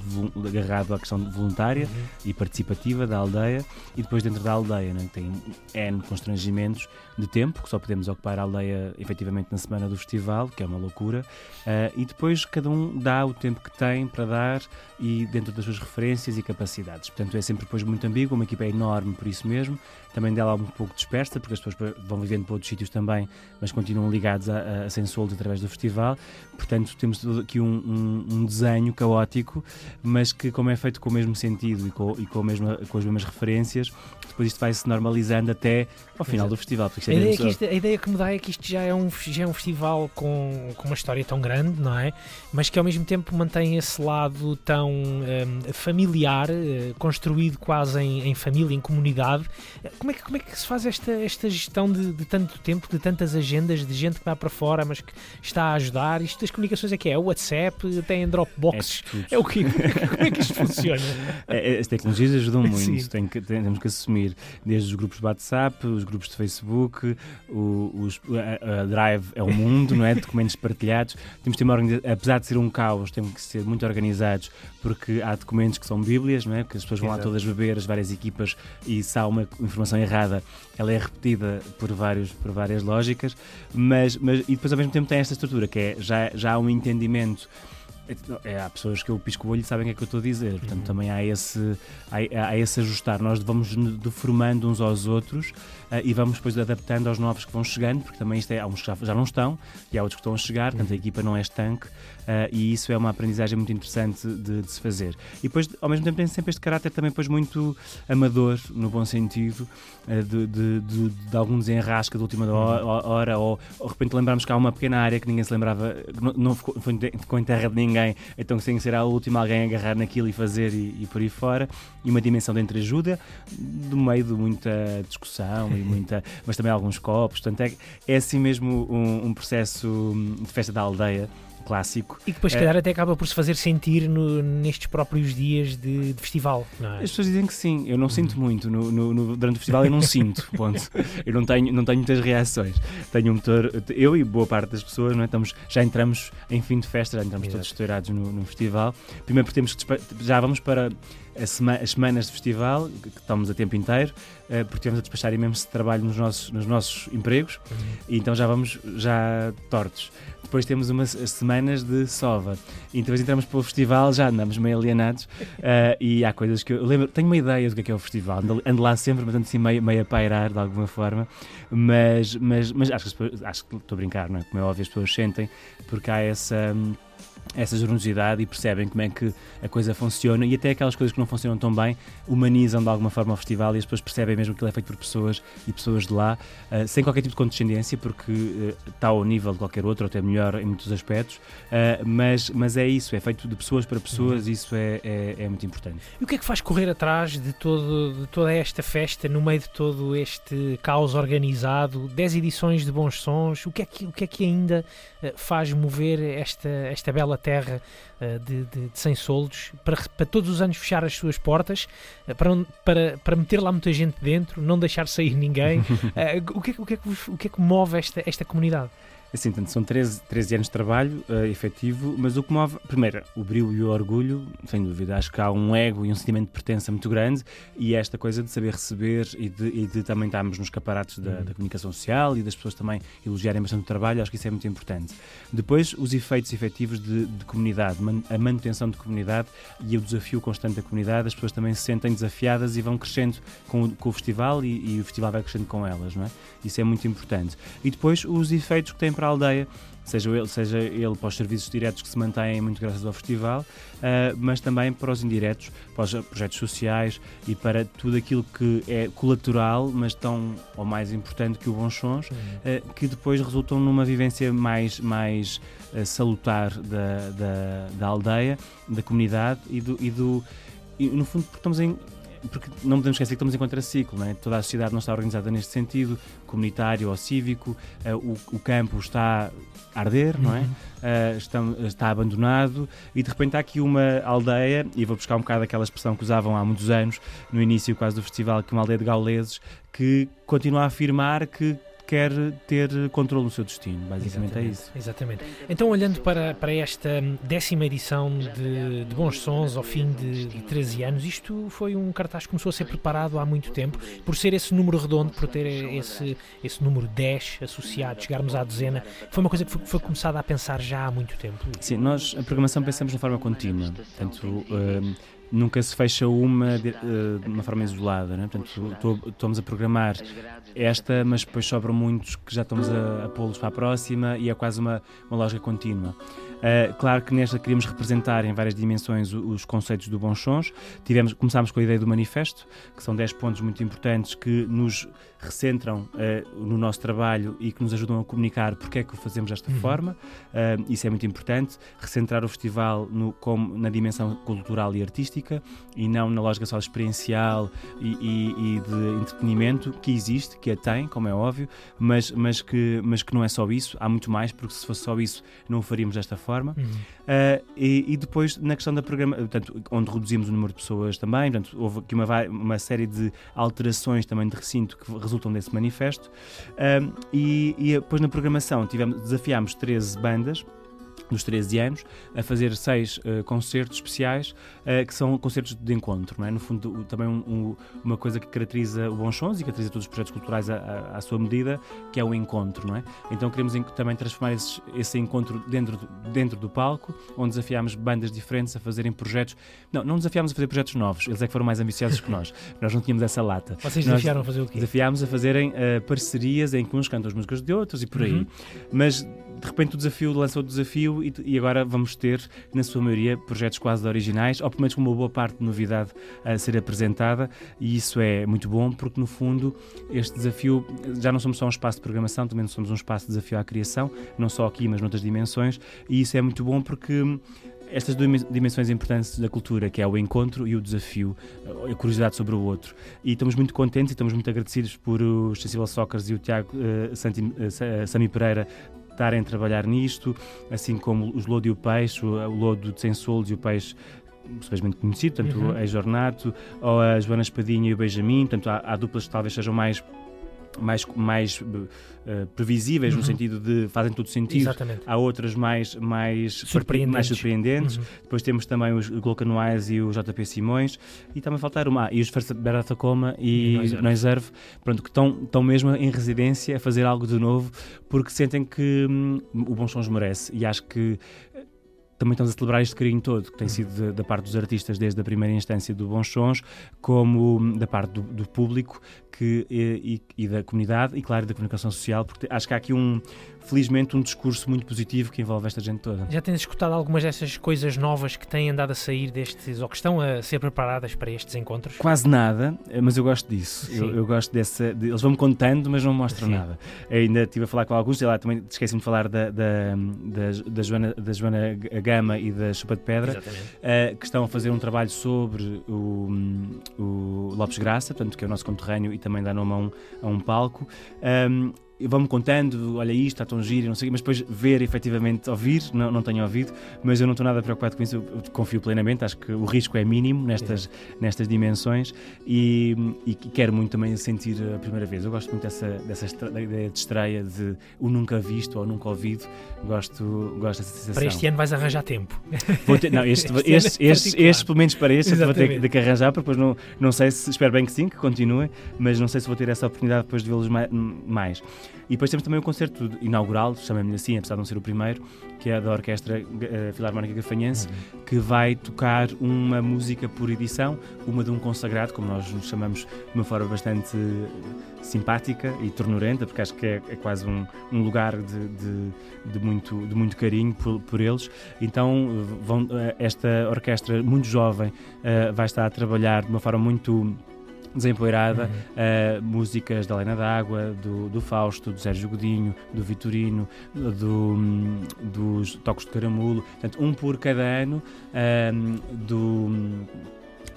agarrado à questão voluntária uhum. e participativa da aldeia, e depois dentro da aldeia, né, tem N constrangimentos de tempo, que só podemos ocupar a aldeia efetivamente na semana do festival, que é uma loucura, uh, e depois cada um dá o tempo que tem para dar e dentro das suas referências e capacidades. Portanto, é sempre depois muito ambíguo, uma equipa é enorme por isso mesmo, também dela um pouco dispersa, porque as pessoas vão vivendo para outros sítios também, mas continuam ligados a, a Sensoldo através do festival. Portanto, temos aqui um, um, um, desenho caótico, mas que, como é feito com o mesmo sentido e com, e com, mesma, com as mesmas referências, depois isto vai se normalizando até ao final do festival. É a, ideia que isto, a ideia que me dá é que isto já é um, já é um festival com, com uma história tão grande, não é? Mas que ao mesmo tempo mantém esse lado tão um, familiar, uh, construído quase em, em, família, em comunidade. Como é que, como é que se faz esta, esta gestão de, de tanto tempo, de tantas agendas, de gente que vai para fora, mas que está a ajudar? Isto das comunicações é que é? o WhatsApp, tem Dropbox? É, é o que Como é que isto funciona? É, as tecnologias ajudam muito, tem que, temos que assumir desde os grupos de WhatsApp, os grupos de Facebook, o, os, a, a, Drive é o mundo, não é? Documentos partilhados. Temos que ter uma apesar de ser um caos, temos que ser muito organizados, porque há documentos que são bíblias, não é? Porque as pessoas vão Exato. lá todas beber, as várias equipas, e se há uma informação errada, ela é repetida por, vários, por várias lógicas, mas, mas e depois ao mesmo tempo tem esta estrutura que é já, já há um entendimento é, há pessoas que eu pisco o olho e sabem o que é que eu estou a dizer. Portanto, uhum. também há esse, há, há, esse ajustar. Nós vamos deformando uns aos outros uh, e vamos depois adaptando aos novos que vão chegando, porque também isto é, há uns que já, já não estão e há outros que estão a chegar, portanto a uhum. equipa não é estanque e isso é uma aprendizagem muito interessante de, de, se fazer. E depois, ao mesmo tempo, tem sempre este caráter também depois muito amador, no bom sentido, uh, de, de, de, de, algum desenrasca de última hora, uhum. hora ou, ou de repente lembramos que há uma pequena área que ninguém se lembrava, não, não ficou, ficou em terra de ninguém, então tem que ser a última alguém a agarrar naquilo e fazer e, e por aí fora, e uma dimensão de entreajuda, do meio de muita discussão e muita, mas também alguns copos, portanto é, é assim mesmo um, um processo de festa da aldeia clássico. E que depois, se calhar, até acaba por se fazer sentir no, nestes próprios dias de, de festival. É? As pessoas dizem que sim, eu não uhum. sinto muito. No, no, no, durante o festival eu não sinto, ponto. Eu não tenho, não tenho muitas reações. Tenho um motor, eu e boa parte das pessoas, não é? Estamos, já entramos em fim de festa, já entramos Exato. todos estourados no, no festival. Primeiro porque temos que já vamos para sema, as semanas de festival, que estamos a tempo inteiro, uh, porque tivemos a despachar imenso trabalho nos nossos, nos nossos empregos, uhum. e então já vamos já tortos. Depois temos umas semanas de sova. E depois entramos para o festival, já andamos meio alienados. Uh, e há coisas que eu lembro, tenho uma ideia do que é, que é o festival. Ando, ando lá sempre, mas ando assim meio, meio a pairar de alguma forma. Mas, mas, mas acho, que, acho que estou a brincar, não é? Como é óbvio, as pessoas sentem, porque há essa. Hum, essa generosidade e percebem como é que a coisa funciona e até aquelas coisas que não funcionam tão bem humanizam de alguma forma o festival e as pessoas percebem mesmo que ele é feito por pessoas e pessoas de lá, uh, sem qualquer tipo de condescendência, porque uh, está ao nível de qualquer outro, ou até melhor em muitos aspectos, uh, mas, mas é isso, é feito de pessoas para pessoas e uhum. isso é, é, é, muito importante. E o que é que faz correr atrás de, todo, de toda esta festa, no meio de todo este caos organizado, 10 edições de bons sons, o que é que, o que, é que ainda faz mover esta, esta bela terra uh, de, de, de 100 soldos, para, para todos os anos fechar as suas portas, uh, para, para, para meter lá muita gente dentro, não deixar sair ninguém. o, que é, o, que é que, o que é que move esta, esta comunidade? Assim, tanto são 13, 13 anos de trabalho uh, efetivo, mas o que move, primeiro, o brilho e o orgulho, sem dúvida. Acho que há um ego e um sentimento de pertença muito grande e esta coisa de saber receber e de, e de também estarmos nos caparatos da, uhum. da, comunicação social e das pessoas também elogiarem bastante o trabalho, acho que isso é muito importante. Depois, os efeitos efetivos de, de comunidade, a manutenção de comunidade e o desafio constante da comunidade, as pessoas também se sentem desafiadas e vão crescendo com, com o festival e, e o festival vai crescendo com elas, não é? Isso é muito importante. E depois, os efeitos que têm para a aldeia, seja ele, seja ele para os serviços diretos que se mantêm muito graças ao festival, uh, mas também para os indiretos, para os projetos sociais e para tudo aquilo que é colateral, mas tão ou mais importante que o Bons Sons, uh, que depois resultam numa vivência mais, mais uh, salutar da, da, da, aldeia, da comunidade e do. E do e, no fundo, porque estamos em, porque não podemos esquecer que estamos em contraciclo, não é? toda a sociedade não está organizada neste sentido, comunitário ou cívico, uh, o, o, campo está a arder, não é? Uh, está, está, abandonado e de repente há aqui uma aldeia, e vou buscar um bocado aquela expressão que usavam há muitos anos, no início quase do festival, que é uma aldeia de gauleses, que continua a afirmar que quer ter controle do seu destino. Basicamente é Exatamente. é isso. Exatamente. Então, olhando para, para esta décima edição de, de Bons Sons, ao fim de, de 13 anos, isto foi um cartaz que começou a ser preparado há muito tempo, por ser esse número redondo, por ter esse, esse número 10 associado, chegarmos à dezena, foi uma coisa que foi, foi começada a pensar já há muito tempo. Sim, nós, a programação, pensamos de forma contínua. Portanto, uh, nunca se fecha uma de, uh, de uma forma isolada. Né? Portanto, estamos a programar esta, mas depois sobram muitos que já estamos a, a pô-los para a próxima e é quase uma, uma lógica contínua. Uh, claro que nesta queríamos representar em várias dimensões os, os conceitos do Bons Sons. Tivemos, começámos com a ideia do manifesto, que são 10 pontos muito importantes que nos recentram uh, no nosso trabalho e que nos ajudam a comunicar porque é que o fazemos desta uhum. forma. Uh, isso é muito importante. Recentrar o festival no, como, na dimensão cultural e artística e não na lógica só experiencial e, e, e, de entretenimento, que existe, que a tem, como é óbvio, mas, mas, que, mas que não é só isso. Há muito mais, porque se fosse só isso, não o faríamos desta forma. Uhum. Uh, e, e, depois, na questão da programa, portanto, onde reduzimos o número de pessoas também, portanto, houve aqui uma, uma série de alterações também de recinto que resultam desse manifesto. Uh, e, e, depois na programação tivemos, desafiámos 13 bandas nos 13 anos, a fazer seis uh, concertos especiais, uh, que são concertos de encontro. Não é? No fundo, também um, um, uma coisa que caracteriza o Bons Sons e caracteriza todos os projetos culturais à, à, à, sua medida, que é o encontro. Não é? Então queremos também transformar esses, esse encontro dentro do, dentro do palco, onde desafiámos bandas diferentes a fazerem projetos. Não, não desafiámos a fazer projetos novos, eles é que foram mais ambiciosos que nós. nós não tínhamos essa lata. Vocês desafiaram a fazer o quê? Desafiámos a fazerem uh, parcerias em que uns cantam as músicas de outros e por aí. Uhum. Mas de repente o desafio lançou o desafio e, e, agora vamos ter, na sua maioria, projetos quase originais, ou pelo menos uma boa parte de novidade a ser apresentada, e isso é muito bom porque, no fundo, este desafio já não somos só um espaço de programação, também somos um espaço de desafio à criação, não só aqui, mas noutras dimensões, e isso é muito bom porque estas duas dimensões importantes da cultura, que é o encontro e o desafio, a curiosidade sobre o outro. E estamos muito contentes e estamos muito agradecidos por o Sensible Soccer e o Tiago uh, Santi, uh, Sami Pereira estarem a trabalhar nisto, assim como os Lodo e o Peixe, o Lodo de Sensolos e o Peixe simplesmente conhecido, tanto uhum. a Jornato, ou a Joana Espadinha e o Benjamin, portanto há, há duplas que talvez sejam mais mais, mais uh, previsíveis, uhum. no sentido de fazem todo sentido. Exatamente. Há outras mais, mais surpreendentes. Mais surpreendentes. Uhum. Depois temos também os Glocanuais e o JP Simões. E também faltar uma. Ah, e os Berta Tacoma e, e Noiserve, pronto, que estão, estão mesmo em residência a fazer algo de novo porque sentem que hum, o Bons Sons merece. E acho que também estamos a celebrar este carinho todo, que tem sido de, da parte dos artistas desde a primeira instância do Bons Sons, como da parte do, do público que, e, e, da comunidade e, claro, da comunicação social, porque acho que há aqui um, felizmente, um discurso muito positivo que envolve esta gente toda. Já tens escutado algumas dessas coisas novas que têm andado a sair destes, ou que estão a ser preparadas para estes encontros? Quase nada, mas eu gosto disso. Eu, eu, gosto dessa. De, eles vão-me contando, mas não mostram Sim. nada. Ainda estive a falar com alguns, sei lá, também esqueci-me de falar da, da, da, da, Joana, da Joana Gama e da Chupa de Pedra, uh, que estão a fazer um trabalho sobre o, o Lopes Graça, portanto, que é o nosso conterrâneo e também dá nome a um, a um palco. Um, vão-me contando, olha isto, está tão giro, não sei mas depois ver efetivamente, ouvir, não, não tenho ouvido, mas eu não estou nada preocupado com isso, eu confio plenamente, acho que o risco é mínimo nestas, nestas dimensões e, e, quero muito também sentir a primeira vez. Eu gosto muito dessa, dessa ideia de estreia, de o nunca visto ou nunca ouvido, gosto, gosto dessa sensação. Para este ano vais arranjar tempo. Ter, não, este, este, este, este, este, pelo menos para este, vou ter de que arranjar, porque depois não, não sei se, espero bem que sim, que continue, mas não sei se vou ter essa oportunidade depois de vê-los mais. E depois temos também o concerto inaugural, chamem-lhe assim, apesar de não ser o primeiro, que é da Orquestra uh, Filarmónica Gafanhense, uhum. que vai tocar uma música por edição, uma de um consagrado, como nós nos chamamos de uma forma bastante simpática e tornurenta, porque acho que é, é quase um, um lugar de, de, de, muito, de muito carinho por, por eles. Então, vão, eh, esta orquestra muito jovem uh, vai estar a trabalhar de uma forma muito desempoeirada, uhum. uh, músicas da Helena D'Água, do, do Fausto, do Sérgio Godinho, do Vitorino, do, dos Tocos de Caramulo, portanto, um por cada ano, uh, do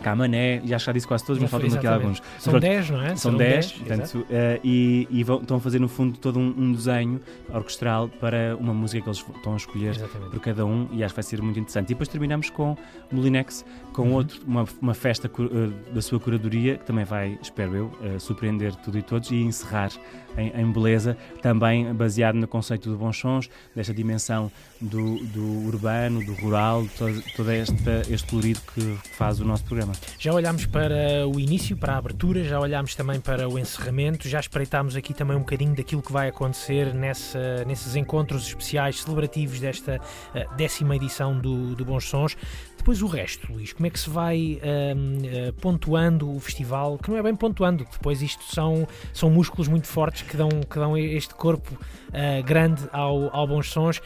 Camané, já já disse quase todos, mas faltam aqui alguns. São 10, não é? São 10, portanto, uh, e, e vão, estão a fazer no fundo todo um, um, desenho orquestral para uma música que eles estão a escolher exatamente. por cada um e acho que vai ser muito interessante. E depois terminamos com Molinex, com uhum. outro, uma, uma festa uh, da sua curadoria que também vai, espero eu, uh, surpreender tudo e todos e encerrar em, em, beleza, também baseado no conceito do bons sons, desta dimensão do, do urbano, do rural, todo, todo este, este colorido que faz o nosso programa. Já olhámos para o início, para a abertura, já olhámos também para o encerramento, já espreitámos aqui também um bocadinho daquilo que vai acontecer nessa, nesses encontros especiais celebrativos desta uh, décima edição do, do Bons Sons. Depois o resto, Luís, como é que se vai uh, uh, pontuando o festival? Que não é bem pontuando, depois isto são, são músculos muito fortes que dão, que dão este corpo uh, grande ao, ao Bons Sons.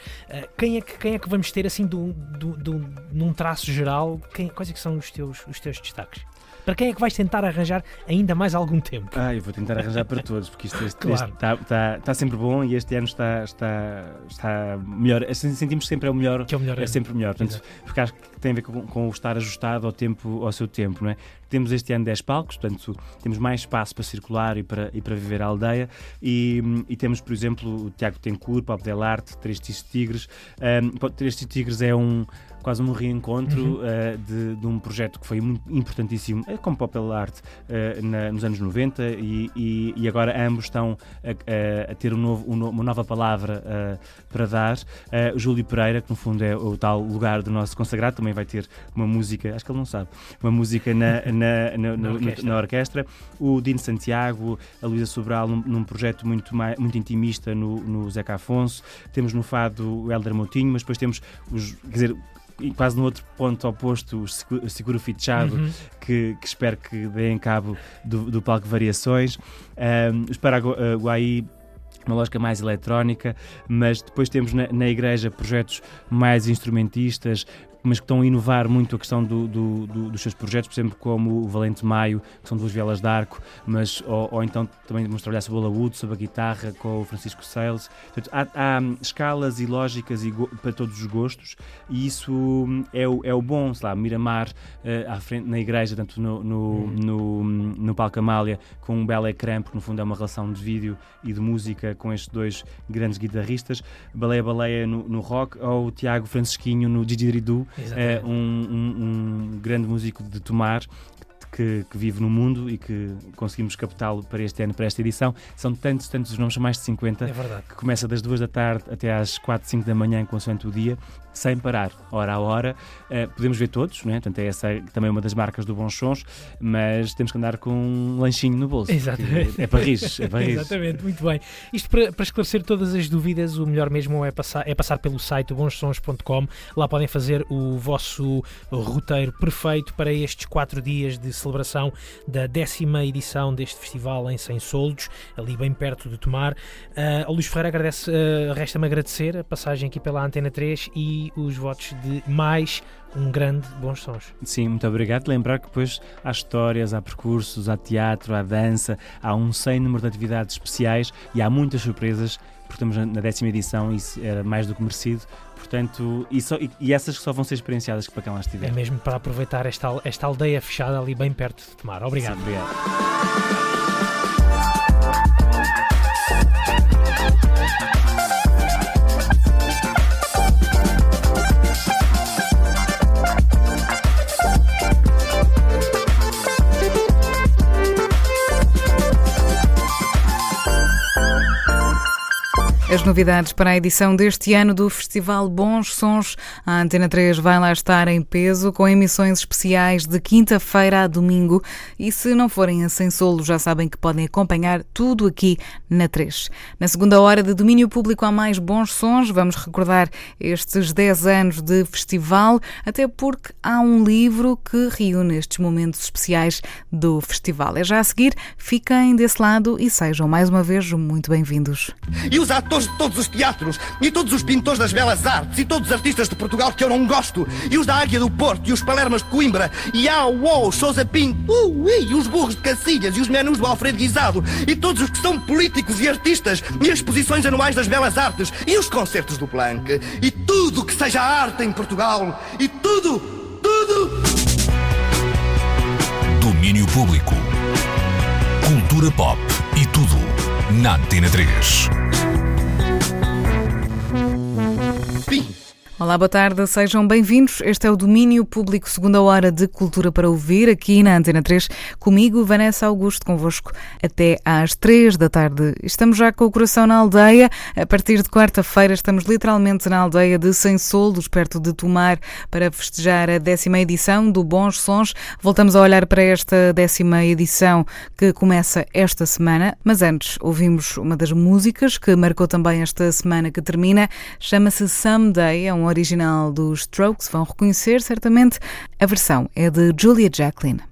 quem, é que, quem é que vamos ter assim do, do, do num traço geral? Quem, quais é que são os teus, os teus destaques? Para quem é que vais tentar arranjar ainda mais algum tempo? Ah, eu vou tentar arranjar para todos, porque isto está claro. tá, tá sempre bom e este ano está, está, está melhor. Assim, sentimos que sempre é o melhor. Que é, o melhor é sempre melhor. Portanto, porque acho que tem a ver com, com o estar ajustado ao tempo, ao seu tempo, não é? Temos este ano 10 palcos, portanto, temos mais espaço para circular e para, e para viver a aldeia. E, e temos, por exemplo, o Tiago Tencourt, Pop Del Arte, Três Tigres. Um, Três Tigres é um quase um reencontro uhum. uh, de, de, um projeto que foi muito importantíssimo, uh, como Popular Art, uh, na, nos anos 90 e, e, e agora ambos estão a, a ter um novo, um, uma nova palavra para dar. o Júlio Pereira, que no fundo é o tal lugar do nosso consagrado, também vai ter uma música, acho que ele não sabe, uma música na, na, na, na, orquestra. orquestra. O Dino Santiago, a Luísa Sobral, num, num, projeto muito, mais, muito intimista no, no Zeca Afonso. Temos no Fado o Helder Moutinho, mas depois temos os, quer dizer, quase no outro ponto oposto, o seguro fichado, uhum. que, que, espero que deem cabo do, do palco Variações. Um, os Paraguai uma lógica mais eletrónica, mas depois temos na, na, igreja projetos mais instrumentistas, mas que estão a inovar muito a questão do, do, do, dos seus projetos, por exemplo, como o Valente Maio, que são duas violas de arco, mas, ou, ou então também vamos trabalhar sobre o laúde, sobre a guitarra, com o Francisco Sales. Portanto, há, há, escalas e lógicas e para todos os gostos, e isso hum, é o, é o bom, sei lá, Miramar uh, à frente, na igreja, tanto no, no, hum. no, no Palco Amália, com um belo ecrã, porque no fundo é uma relação de vídeo e de música com estes dois grandes guitarristas, Baleia Baleia no, no rock, ou o Tiago Francisquinho no Didgeridoo, é um, um, um grande músico de Tomar que, que, vive no mundo e que conseguimos captá-lo para este ano, para esta edição. São tantos, tantos os nomes, mais de 50, é que começa das duas da tarde até às 4, 5 da manhã, consoante o dia, sem parar, hora a hora. Uh, podemos ver todos, né? Portanto, é essa também uma das marcas do Bons Sons, mas temos que andar com um lanchinho no bolso. Exatamente. É Paris, é Paris. Exatamente, muito bem. Isto para, para, esclarecer todas as dúvidas, o melhor mesmo é passar, é passar pelo site bonsons.com. Lá podem fazer o vosso roteiro perfeito para estes quatro dias de celebração da décima edição deste festival em 100 Soldos, ali bem perto de Tomar. Uh, o Luís Ferreira agradece, uh, resta-me agradecer a passagem aqui pela Antena 3 e os votos de mais um grande Bons Sons. Sim, muito obrigado. Lembrar que depois há histórias, há percursos, há teatro, há dança, há um sem número de atividades especiais e há muitas surpresas, porque estamos na décima edição e isso era mais do que merecido. Portanto, e, só, e, e, essas que só vão ser experienciadas para quem lá estiver. É mesmo para aproveitar esta, esta aldeia fechada ali bem perto de Tomar. Obrigado. Sim, obrigado. As novidades para a edição deste ano do Festival Bons Sons. A Antena 3 vai lá estar em peso com emissões especiais de quinta-feira a domingo. E se não forem a sem solo, já sabem que podem acompanhar tudo aqui na 3. Na segunda hora de domínio público há mais bons sons. Vamos recordar estes 10 anos de festival, até porque há um livro que reúne estes momentos especiais do festival. É já a seguir, fiquem desse lado e sejam mais uma vez muito bem-vindos. E os atores de todos os teatros, e todos os pintores das belas artes, e todos os artistas de Portugal que eu não gosto, e os da Águia do Porto, e os Palermas de Coimbra, e a UOL, Sousa Pinto, uh, e os burros de Cacilhas, e os menus do Alfredo Guisado, e todos os que são políticos e artistas, e as exposições anuais das belas artes, e os concertos do Planck, e tudo que seja arte em Portugal, e tudo, tudo. Domínio Público. Cultura pop e tudo na Antena 3. Bing. Olá, boa tarde, sejam bem-vindos. Este é o Domínio Público, segunda hora de Cultura para Ouvir, aqui na Antena 3, comigo, Vanessa Augusto, convosco até às três da tarde. Estamos já com o coração na aldeia. A partir de quarta-feira, estamos literalmente na aldeia de Sem Soldos, perto de Tomar, para festejar a décima edição do Bons Sons. Voltamos a olhar para esta décima edição que começa esta semana, mas antes ouvimos uma das músicas que marcou também esta semana que termina. Chama-se Someday, é um original dos Strokes, vão reconhecer certamente. A versão é de Julia Jacqueline.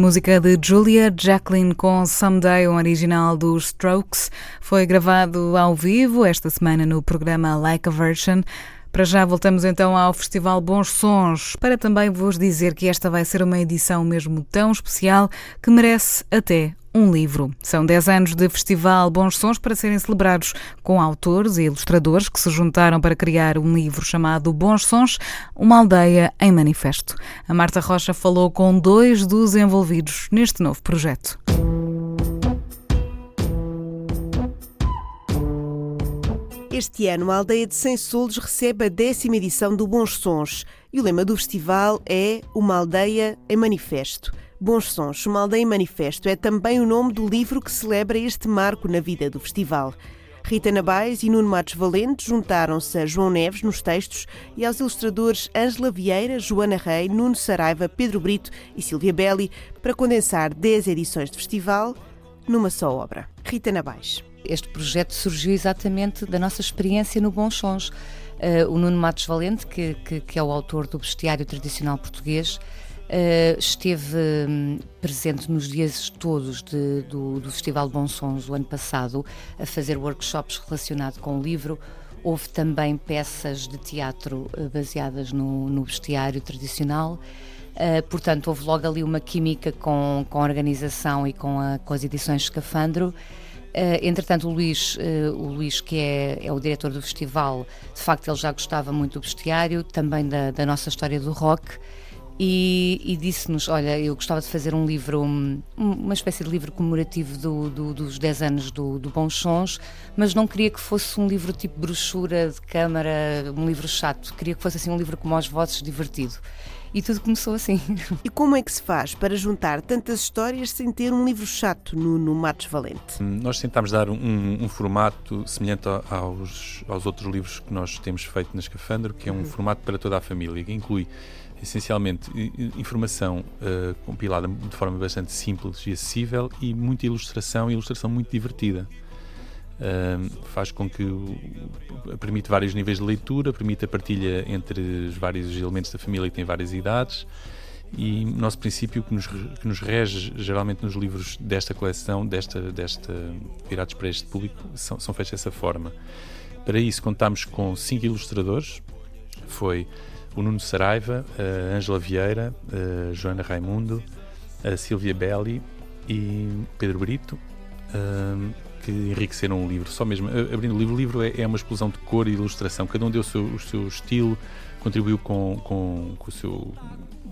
Música de Julia Jacqueline com Someday, um original dos Strokes, foi gravado ao vivo esta semana no programa Like a Version. Para já voltamos então ao Festival Bons Sons, para também vos dizer que esta vai ser uma edição mesmo tão especial que merece até um livro. São 10 anos de Festival Bons Sons para serem celebrados com autores e ilustradores que se juntaram para criar um livro chamado Bons Sons, uma aldeia em manifesto. A Marta Rocha falou com dois dos envolvidos neste novo projeto. Este ano, a aldeia de Sem Solos recebe a décima edição do Bons Sons e o lema do festival é Uma Aldeia em Manifesto. Bons Sons, uma aldeia em manifesto é também o nome do livro que celebra este marco na vida do festival. Rita Nabais e Nuno Matos Valente juntaram-se a João Neves nos textos e aos ilustradores Ângela Vieira, Joana Rei, Nuno Saraiva, Pedro Brito e Silvia Belli para condensar 10 edições de festival numa só obra. Rita Nabais. Este projeto surgiu exatamente da nossa experiência no Bons Sons. Uh, o Nuno Matos Valente, que, que, que, é o autor do bestiário tradicional português, uh, esteve um, presente nos dias todos de, do, do, Festival de Bons Sons o ano passado, a fazer workshops relacionados com o livro. Houve também peças de teatro uh, baseadas no, no bestiário tradicional. Portanto, houve logo ali uma química com, com a organização e com, a, com as edições Escafandro. Uh, entretanto, o Luís, uh, o Luís, que é, é, o diretor do festival, de facto ele já gostava muito do bestiário, também da, da nossa história do rock, e, e disse-nos: Olha, eu gostava de fazer um livro, um, uma espécie de livro comemorativo do, do, dos 10 anos do, do Bons Sons, mas não queria que fosse um livro tipo brochura de câmara, um livro chato, queria que fosse assim um livro como aos vozes, divertido. E tudo começou assim. E como é que se faz para juntar tantas histórias sem ter um livro chato no, no Matos Valente? Nós tentámos dar um, um formato semelhante aos, aos outros livros que nós temos feito na Escafandro, que é um uhum. formato para toda a família, que inclui essencialmente informação uh, compilada de forma bastante simples e acessível e muita ilustração, ilustração muito divertida faz com que permite vários níveis de leitura, permite a partilha entre os vários elementos da família que têm várias idades. E o nosso princípio que nos, que nos rege geralmente nos livros desta coleção, desta, desta virados para este público, são, são feitos dessa forma. Para isso contamos com cinco ilustradores, foi o Nuno Saraiva, a Ângela Vieira, a Joana Raimundo, a Silvia Belli e Pedro Brito que enriqueceram o livro. Só mesmo abrindo o livro, o livro é, é uma explosão de cor e ilustração. Cada um deu o seu, o seu estilo, contribuiu com, com, com o seu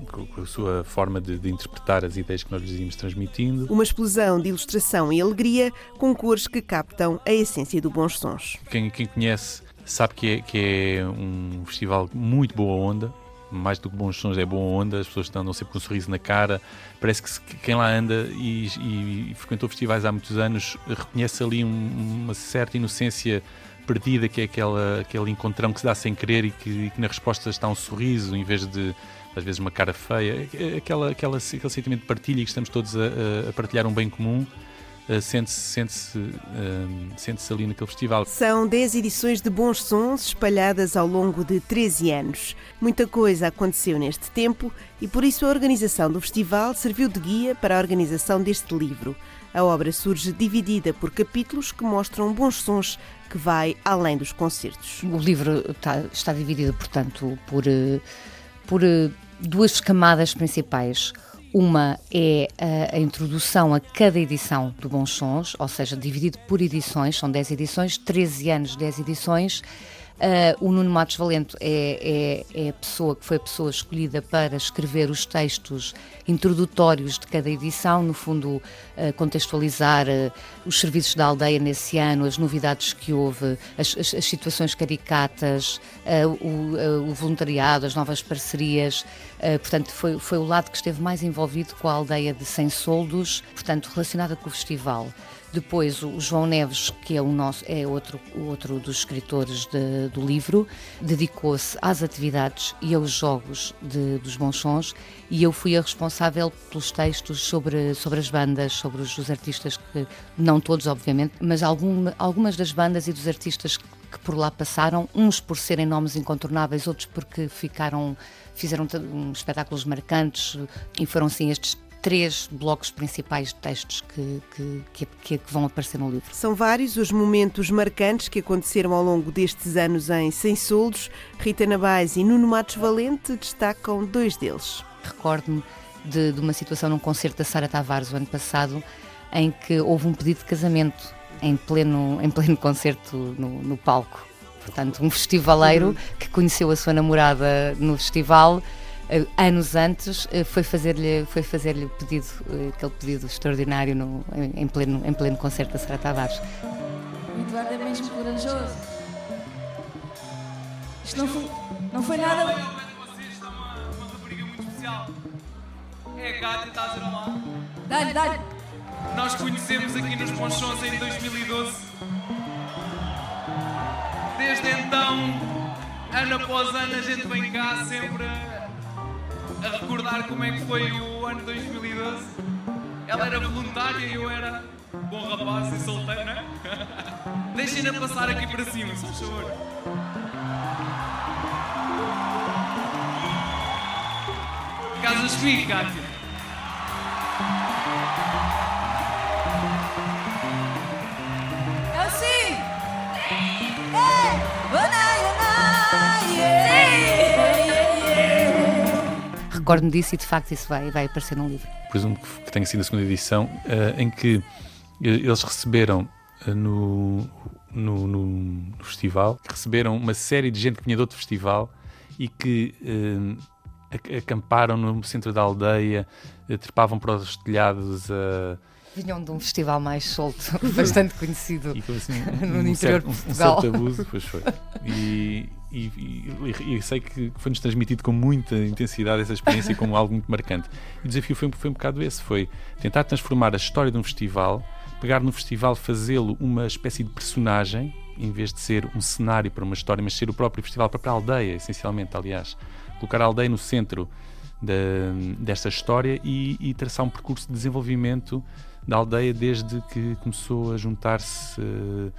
com a sua forma de, de, interpretar as ideias que nós lhes íamos transmitindo. Uma explosão de ilustração e alegria com cores que captam a essência do Bons Sons. Quem, quem conhece sabe que é, que é um festival muito boa onda, mais do que bons sons, é boa onda, as pessoas andam sempre com um sorriso na cara. Parece que, quem lá anda e, e, e, frequentou festivais há muitos anos reconhece ali um, uma certa inocência perdida, que é aquela, aquele encontrão que se dá sem querer e que, e que na resposta está um sorriso em vez de às vezes uma cara feia, aquela, aquela, aquele sentimento de partilha que estamos todos a, a partilhar um bem comum uh, sente-se sente -se, uh, sente -se ali naquele festival. São 10 edições de bons sons espalhadas ao longo de 13 anos. Muita coisa aconteceu neste tempo e por isso a organização do festival serviu de guia para a organização deste livro. A obra surge dividida por capítulos que mostram bons sons que vai além dos concertos. O livro está, está dividido, portanto, por, eh, por duas camadas principais. Uma é a, a, introdução a cada edição do Bons Sons, ou seja, dividido por edições, são 10 edições, 13 anos, 10 edições. Uh, o Nuno Matos Valente é, é, é, a pessoa que foi a pessoa escolhida para escrever os textos introdutórios de cada edição, no fundo, uh, contextualizar uh, os serviços da aldeia nesse ano, as novidades que houve, as, as, as situações caricatas, o, o, voluntariado, as novas parcerias. portanto, foi, foi o lado que esteve mais envolvido com a aldeia de Sem Soldos, portanto, relacionada com o festival. Depois o João Neves, que é o nosso é outro outro dos escritores de, do livro, dedicou-se às atividades e aos jogos de, dos bons sons e eu fui a responsável pelos textos sobre sobre as bandas, sobre os, os artistas que não todos obviamente, mas algum, algumas das bandas e dos artistas que por lá passaram, uns por serem nomes incontornáveis, outros porque ficaram fizeram espetáculos marcantes e foram sim estes três blocos principais de textos que, que, que, que, vão aparecer no livro. São vários os momentos marcantes que aconteceram ao longo destes anos em Sem Soldos. Rita Nabais e Nuno Matos Valente destacam dois deles. Recordo-me de, de, uma situação num concerto da Sara Tavares o ano passado em que houve um pedido de casamento em pleno, em pleno concerto no, no palco. Portanto, um festivaleiro que conheceu a sua namorada no festival anos antes eh, foi fazer-lhe foi fazer-lhe o pedido eh, aquele pedido extraordinário no, em, pleno em pleno concerto da Sara Tavares. O Eduardo é mesmo corajoso. Isto não foi, não foi nada. É a a. Dá-lhe, dá-lhe. Nós conhecemos aqui nos Ponchons em 2012. Desde então, ano após ano, a gente vem cá sempre a recordar como é que foi o ano 2012. Ela era voluntária e eu era bom rapaz e solteiro, não é? Deixem-na passar aqui para cima, só favor. Casas Fih, Cátia. Recordo-me disso e de facto isso vai, vai aparecer no livro. Presumo que, tenha sido a segunda edição, uh, em que uh, eles receberam uh, no, no, no, no, festival, receberam uma série de gente que vinha de outro festival e que acamparam no centro da aldeia, trepavam para os telhados a. Vinham de um festival mais solto, bastante conhecido e, assim, no um interior certo, de Portugal. Um certo abuso, pois foi. E, e, e, e, sei que foi-nos transmitido com muita intensidade essa experiência como algo muito marcante. E o desafio foi, foi um bocado esse, foi tentar transformar a história de um festival, pegar no festival, fazê-lo uma espécie de personagem, em vez de ser um cenário para uma história, mas ser o próprio festival, a própria aldeia, essencialmente, aliás. Colocar a aldeia no centro da, desta história e, e traçar um percurso de desenvolvimento da aldeia desde que começou a juntar-se uh,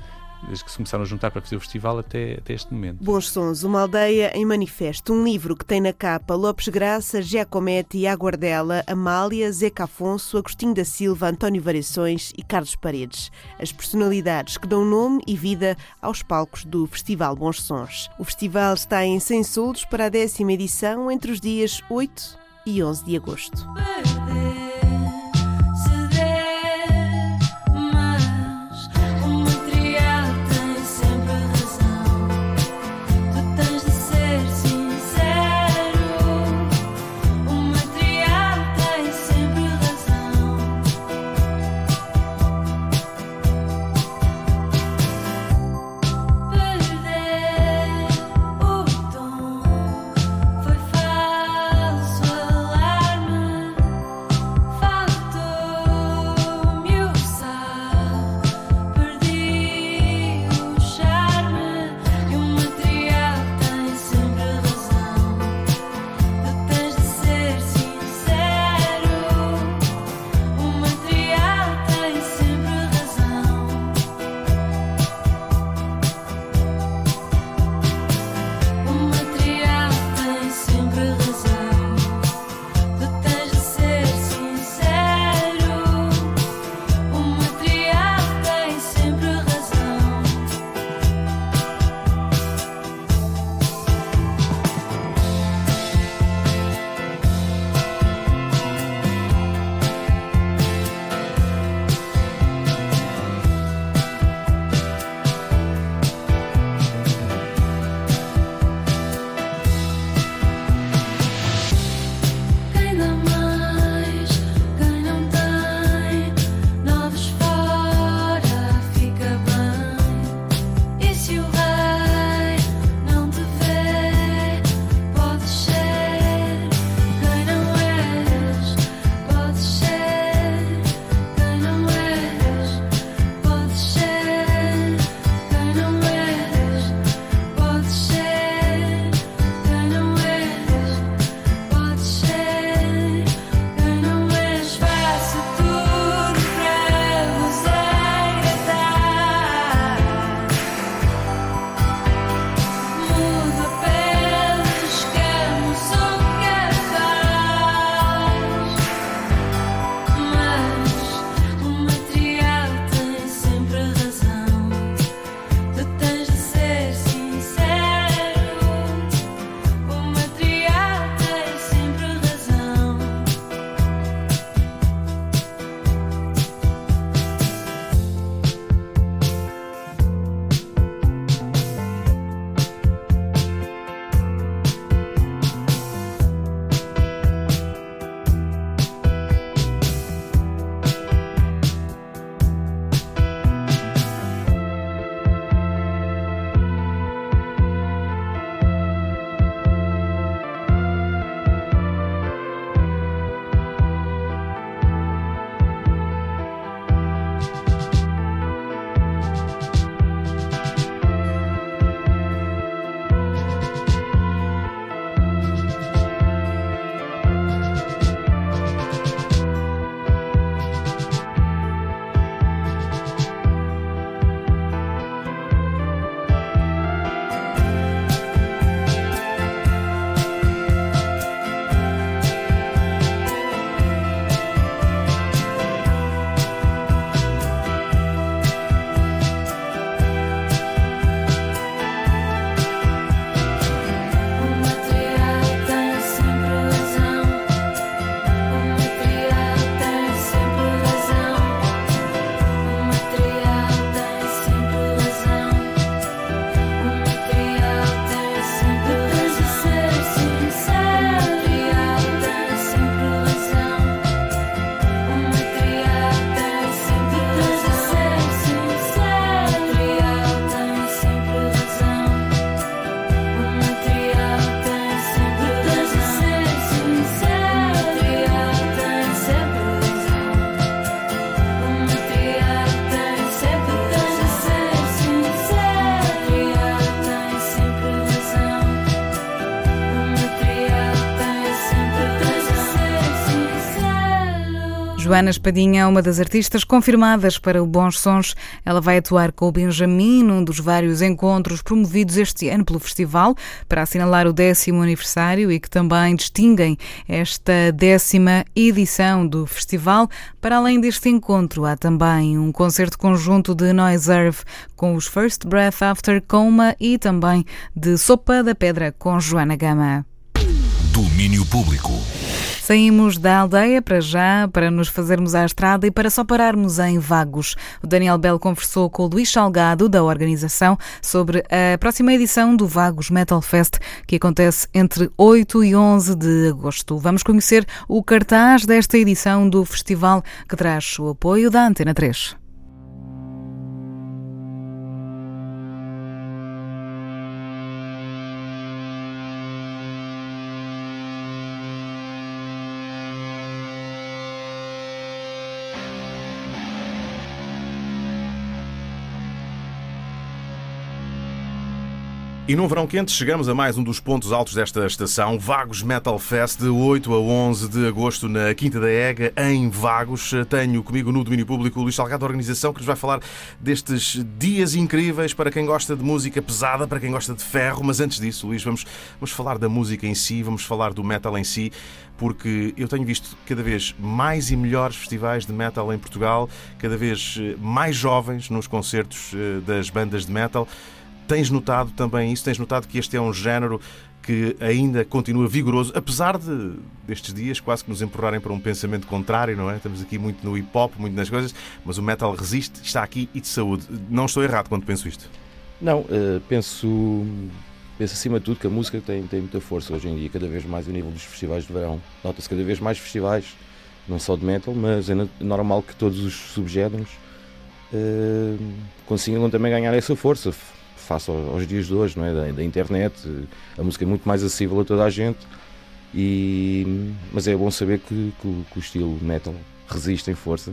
desde que se começaram a juntar para fazer o festival até, até este momento. Bons Sons, uma aldeia em manifesto, um livro que tem na capa Lopes Graça, Giacometti, Aguardela, Amália, Zeca Afonso, Agostinho da Silva, António Variações e Carlos Paredes. As personalidades que dão nome e vida aos palcos do Festival Bons Sons. O festival está em 100 soldos para a décima edição entre os dias 8 e 11 de agosto. Joana Espadinha é uma das artistas confirmadas para o Bons Sons. Ela vai atuar com o Benjamin num dos vários encontros promovidos este ano pelo festival para assinalar o décimo aniversário e que também distinguem esta décima edição do festival. Para além deste encontro, há também um concerto conjunto de Noiserve com os First Breath After Coma e também de Sopa da Pedra com Joana Gama. Domínio Público. Saímos da aldeia para já, para nos fazermos à estrada e para só pararmos em Vagos. O Daniel Bell conversou com o Luís Salgado, da organização, sobre a próxima edição do Vagos Metal Fest, que acontece entre 8 e 11 de agosto. Vamos conhecer o cartaz desta edição do festival, que traz o apoio da Antena 3. E num verão quente chegamos a mais um dos pontos altos desta estação, Vagos Metal Fest, de 8 a 11 de agosto na Quinta da Ega, em Vagos. Tenho comigo no domínio público o Luís Salgado, da organização, que nos vai falar destes dias incríveis para quem gosta de música pesada, para quem gosta de ferro. Mas antes disso, Luís, vamos, vamos falar da música em si, vamos falar do metal em si, porque eu tenho visto cada vez mais e melhores festivais de metal em Portugal, cada vez eh, mais jovens nos concertos eh, das bandas de metal. Tens notado também isso? Tens notado que este é um género que ainda continua vigoroso, apesar de destes dias quase que nos empurrarem para um pensamento contrário, não é? Estamos aqui muito no hip hop, muito nas coisas, mas o metal resiste, está aqui e de saúde. Não estou errado quando penso isto? Não, uh, penso, penso acima de tudo que a música tem, tem muita força hoje em dia, cada vez mais a nível dos festivais de verão. Nota-se cada vez mais festivais, não só de metal, mas é normal que todos os subgéneros uh, consigam também ganhar essa força face aos dias de hoje, não é? Da, da, internet, a música é muito mais acessível a toda a gente, e, mas é bom saber que, que, que o estilo metal resiste em força.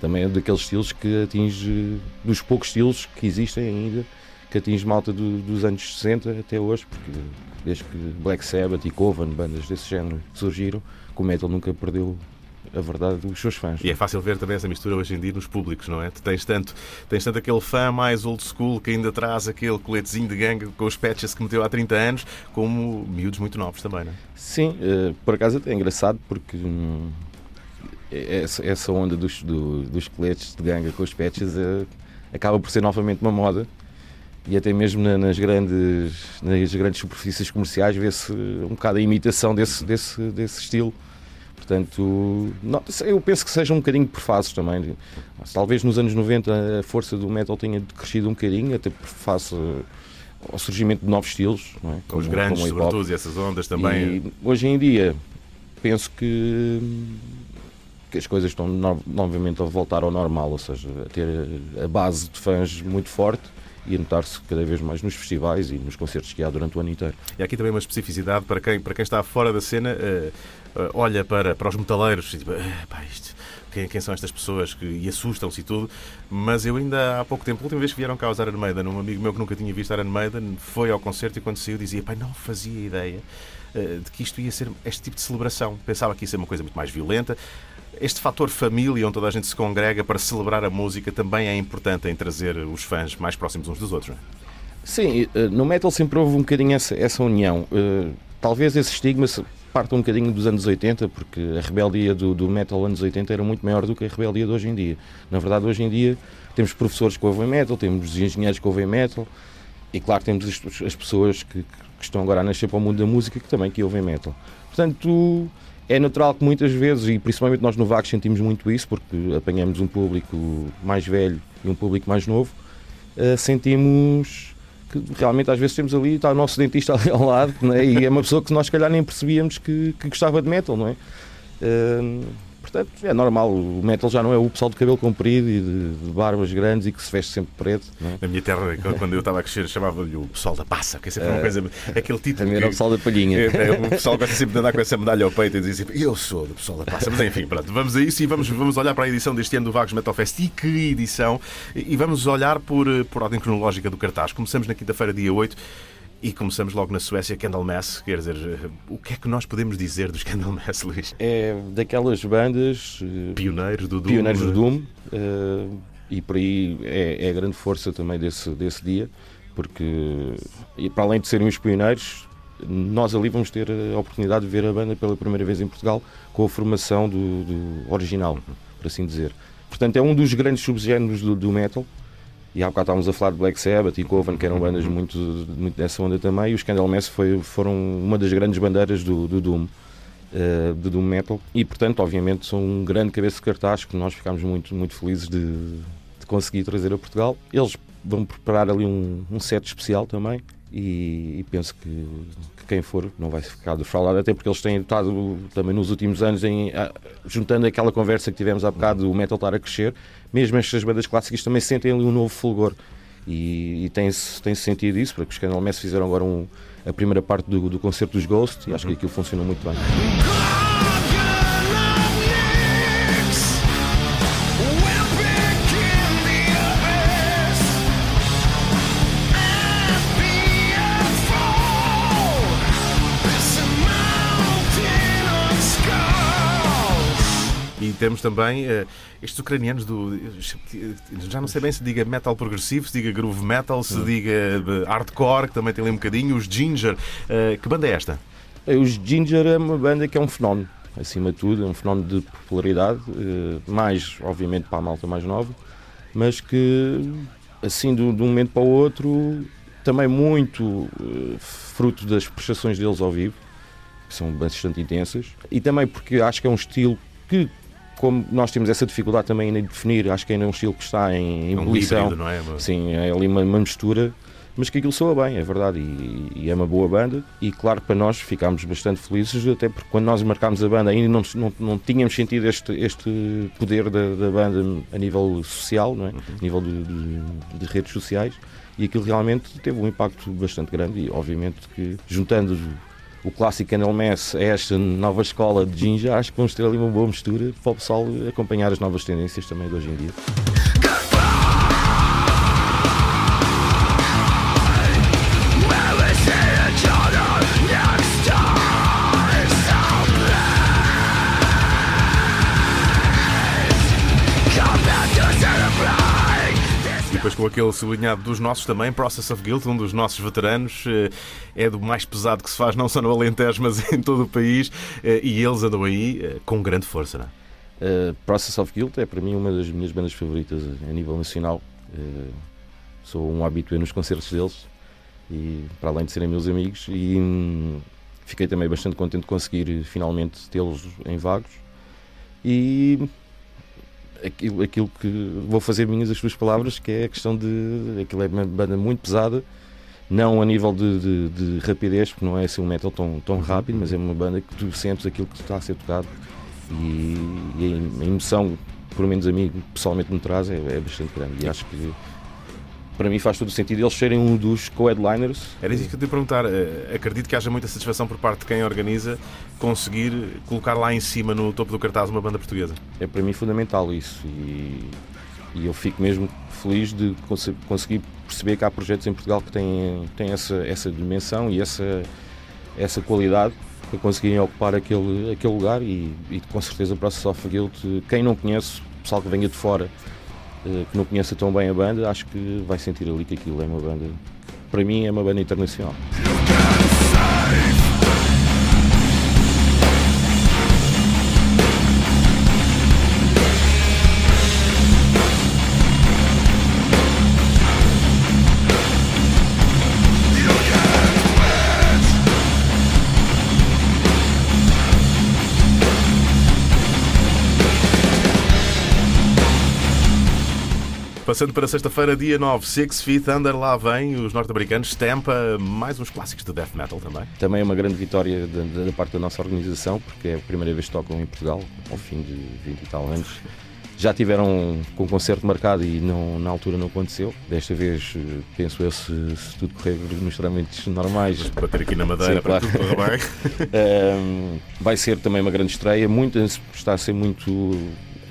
Também é daqueles estilos que atinge, dos poucos estilos que existem ainda, que atinge malta do, dos anos 60 até hoje, porque desde que Black Sabbath e Coven, bandas desse género, surgiram, que o metal nunca perdeu a verdade dos seus fãs. E é fácil ver também essa mistura hoje em dia nos públicos, não é? Tu tens tanto, tens tanto aquele fã mais old school que ainda traz aquele coletezinho de gangue com os patches que meteu há 30 anos, como miúdos muito novos também, não é? Sim, uh, por acaso é engraçado porque hum, essa, essa onda dos, do, dos coletes de ganga com os patches uh, acaba por ser novamente uma moda e até mesmo nas grandes, nas grandes superfícies comerciais vê-se um bocado a imitação desse, desse, desse estilo. Portanto, não, eu penso que seja um bocadinho por fases também. Talvez nos anos 90 a força do metal tenha crescido um bocadinho, até por face ao surgimento de novos estilos. Não é? como, Os grandes, como sobretudo, e essas ondas também. E hoje em dia, penso que, que as coisas estão no, novamente a voltar ao normal, ou seja, a ter a base de fãs muito forte e a notar-se cada vez mais nos festivais e nos concertos que há durante o ano inteiro. E há aqui também uma especificidade para quem, para quem está fora da cena, uh, uh, olha para, para os metaleiros e tipo, uh, pá, isto, quem, quem, são estas pessoas que e assustam-se e tudo, mas eu ainda há pouco tempo, a última vez que vieram cá os Iron Maiden, um amigo meu que nunca tinha visto Iron Maiden foi ao concerto e quando saiu dizia, pai, não fazia ideia de que isto ia ser este tipo de celebração. Pensava que ia ser uma coisa muito mais violenta. Este fator família, onde toda a gente se congrega para celebrar a música, também é importante em trazer os fãs mais próximos uns dos outros, não é? Sim, eh, no metal sempre houve um bocadinho essa, essa união. Eh, talvez esse estigma parte um bocadinho dos anos 80, porque a rebeldia do, do metal anos 80 era muito maior do que a rebeldia de hoje em dia. Na verdade, hoje em dia temos professores que ouvem metal, temos engenheiros que ouvem metal, e claro, temos as, as pessoas que, que, estão agora a nascer para o mundo da música que também que ouvem metal. Portanto, é natural que muitas vezes, e principalmente nós no VAC sentimos muito isso, porque apanhamos um público mais velho e um público mais novo, uh, sentimos que realmente às vezes temos ali, está o nosso dentista ali ao lado, né? e é uma pessoa que nós se calhar nem percebíamos que, que gostava de metal, não é? Uh, Portanto, é normal. O metal já não é o pessoal de cabelo comprido e de, de barbas grandes e que se veste sempre preto. É? Na minha terra, quando eu estava a crescer, chamava-lhe o pessoal da passa, que é sempre uma coisa. Aquele título. Também era o pessoal da palhinha. É, é, o pessoal gosta sempre de andar com essa medalha ao peito e dizer eu sou do pessoal da passa. Mas enfim, pronto, vamos a isso e vamos, vamos olhar para a edição deste ano do Vagos Metal Fest. E que edição! E vamos olhar por, por ordem cronológica do cartaz. Começamos na quinta-feira, dia 8 E começamos logo na Suécia, Candlemass. Quer dizer, o que é que nós podemos dizer dos Candlemass, Luís? É daquelas bandas. eh, Pioneiros do Doom. Pioneiros do Doom. eh, e por aí é, é a grande força também desse, desse dia, porque e para além de serem os pioneiros, nós ali vamos ter a oportunidade de ver a banda pela primeira vez em Portugal com a formação do, do original, por assim dizer. Portanto, é um dos grandes subgéneros do, do metal. E há bocado estávamos a falar de Black Sabbath e Coven, que eram bandas muito, muito dessa onda também. E os Candlemass foi, foram uma das grandes bandeiras do, do Doom, eh, do Doom Metal. E, portanto, obviamente, são um grande cabeça de cartaz que nós ficámos muito, muito felizes de, de conseguir trazer a Portugal. Eles vão preparar ali um, um set especial também. E, e penso que quem for não vai ficar defraudado, até porque eles têm estado também nos últimos anos em, juntando aquela conversa que tivemos há bocado, o metal estar a crescer, mesmo estas bandas clássicas também sentem ali um novo fulgor e, e tem-se tem sentido isso, porque os Candlemass fizeram agora um, a primeira parte do, do concerto dos Ghost e acho que aquilo funcionou muito bem. Temos também eh, estes ucranianos do. Já não sei bem se diga metal progressivo, se diga groove metal, se diga eh, hardcore, que também tem ali um bocadinho. Os Ginger. Eh, que banda é esta? Os Ginger é uma banda que é um fenómeno, acima de tudo, é um fenómeno de popularidade, eh, mais, obviamente, para a malta mais nova, mas que, assim, de um momento para o outro, também muito fruto das prestações deles ao vivo, que são bastante intensas, e também porque acho que é um estilo que, como nós temos essa dificuldade também em definir, acho que ainda é um estilo que está em, em É um ebulição. não é? Sim, é ali uma, uma mistura, mas que aquilo soa bem, é verdade, e, e é uma boa banda. E claro que para nós ficámos bastante felizes, até porque quando nós marcámos a banda ainda não, não, não tínhamos sentido este, este poder da, da banda a nível social, não é? a nível de, de- de redes sociais, e aquilo realmente teve um impacto bastante grande. E obviamente que juntando o clássico Candlemass a esta nova escola de Jinja, acho que vamos ter ali uma boa mistura para o pessoal acompanhar as novas tendências também de hoje em dia. Depois com aquele sublinhado dos nossos também, Process of Guilt, um dos nossos veteranos, eh, é do mais pesado que se faz não só no Alentejo, mas em todo o país, eh, e eles andam aí eh, com grande força, não é? Uh, Process of Guilt é para mim uma das minhas bandas favoritas a nível nacional. Uh, sou um habitué nos concertos deles e para além de serem meus amigos e hum, fiquei também bastante contente de conseguir finalmente tê-los em vagos e aquilo, aquilo que vou fazer minhas as suas palavras que é a questão de aquilo é uma banda muito pesada não a nível de, de- de rapidez porque não é assim um metal tão, tão rápido mas é uma banda que tu sentes aquilo que está a ser tocado e, e a emoção pelo menos a mim pessoalmente me traz é, é bastante grande. E acho que para mim faz todo o sentido eles serem um dos co-headliners Era isso que eu te ia perguntar. Eh, Acredito que haja muita satisfação por parte de quem organiza conseguir colocar lá em cima, no topo do cartaz, uma banda portuguesa. é para mim fundamental isso e, e eu fico mesmo feliz de conse- conseguir perceber que há projetos em Portugal que têm, têm essa, essa dimensão e essa, essa qualidade para conseguirem ocupar aquele, aquele lugar e, e com certeza o Process of Guilt, quem não conhece, o pessoal que venha de fora que não conheça tão bem a banda, acho que vai sentir ali que aquilo é uma banda, para mim é uma banda internacional. Passando para sexta-feira, dia 9, Six Feet Under, lá vem os norte-americanos, Tampa, mais uns clássicos de death metal também. Também é uma grande vitória da, da parte da nossa organização, porque é a primeira vez que tocam em Portugal, ao fim de 20 e tal anos. Já tiveram com o concerto marcado e não, na altura não aconteceu. Desta vez, eh, penso eu, se, se tudo correr nos trâmites normais. Bater aqui na madeira para tudo correr bem. Ehm, vai ser também uma grande estreia. Muito, está a ser muito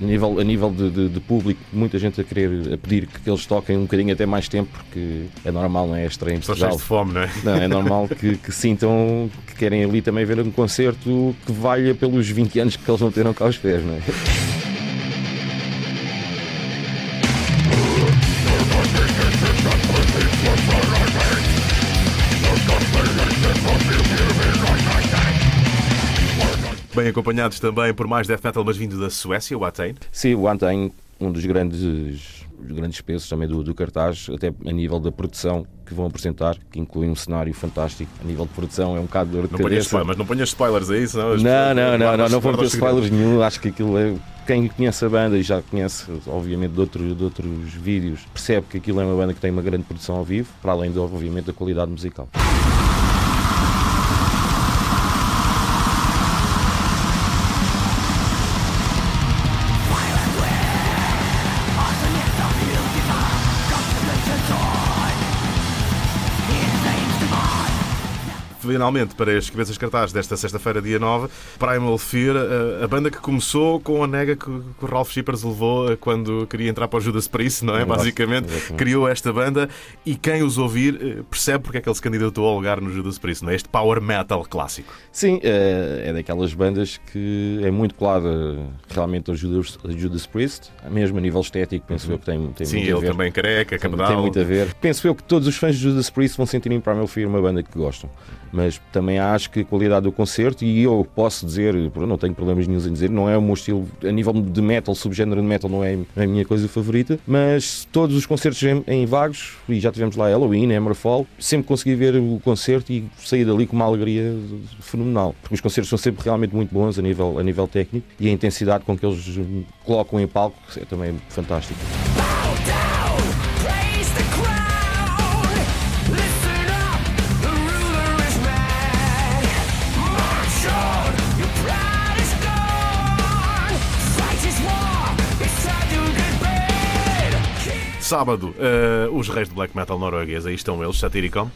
a nível, a nível de, de, de, público, muita gente a querer a pedir que eles toquem um bocadinho até mais tempo, porque é normal, não é? Estranho Estão cheios de fome, não é? Não, é normal que, que, sintam que querem ali também ver um concerto que valha pelos 20 anos que eles não terão cá aos pés, não é? Bem acompanhados também por mais death metal, mas vindo da Suécia, o Atain. Sim, o Atain, um dos grandes grandes pesos também do, do, cartaz, até a nível da produção que vão apresentar, que inclui um cenário fantástico. A nível de produção é um bocado de dor de não cabeça. mas não ponhas spoilers aí, senão... Não, não, não, não, não vou ter spoilers nenhum. Acho que aquilo é... Quem conhece a banda e já conhece, obviamente, de outros, de outros vídeos, percebe que aquilo é uma banda que tem uma grande produção ao vivo, para além, de, obviamente, da qualidade musical. Finalmente para as cabeças cartazes desta sexta-feira, dia 9, Primal Fear, a, a, banda que começou com a nega que, que o Ralph Shippers levou eh, quando queria entrar para o Judas Priest, não é? Basicamente, criou esta banda e quem os ouvir eh, percebe porque é que ele se candidatou ao lugar no Judas Priest, não é? Este power metal clássico. Sim, é, é daquelas bandas que é muito colada realmente ao Judas, Judas Priest, mesmo a nível estético, penso uhum. eu que tem, tem Sim, muito a ver. Sim, ele também careca, cabedal. Tem muito a ver. Penso eu que todos os fãs de Judas Priest vão sentir em Primal Fear uma banda que gostam mas também acho que a qualidade do concerto, e eu posso dizer, não tenho problemas nenhum em dizer, não é o meu estilo, a nível de metal, subgénero de metal, não é a minha coisa favorita, mas todos os concertos em, em Vagos, e já tivemos lá Halloween, Hammerfall, sempre consegui ver o concerto e sair dali com uma alegria fenomenal, porque os concertos são sempre realmente muito bons a nível, a nível técnico e a intensidade com que eles colocam em palco é também fantástico. Sábado, uh, os reis do black metal norueguês, aí estão eles, Satiricon.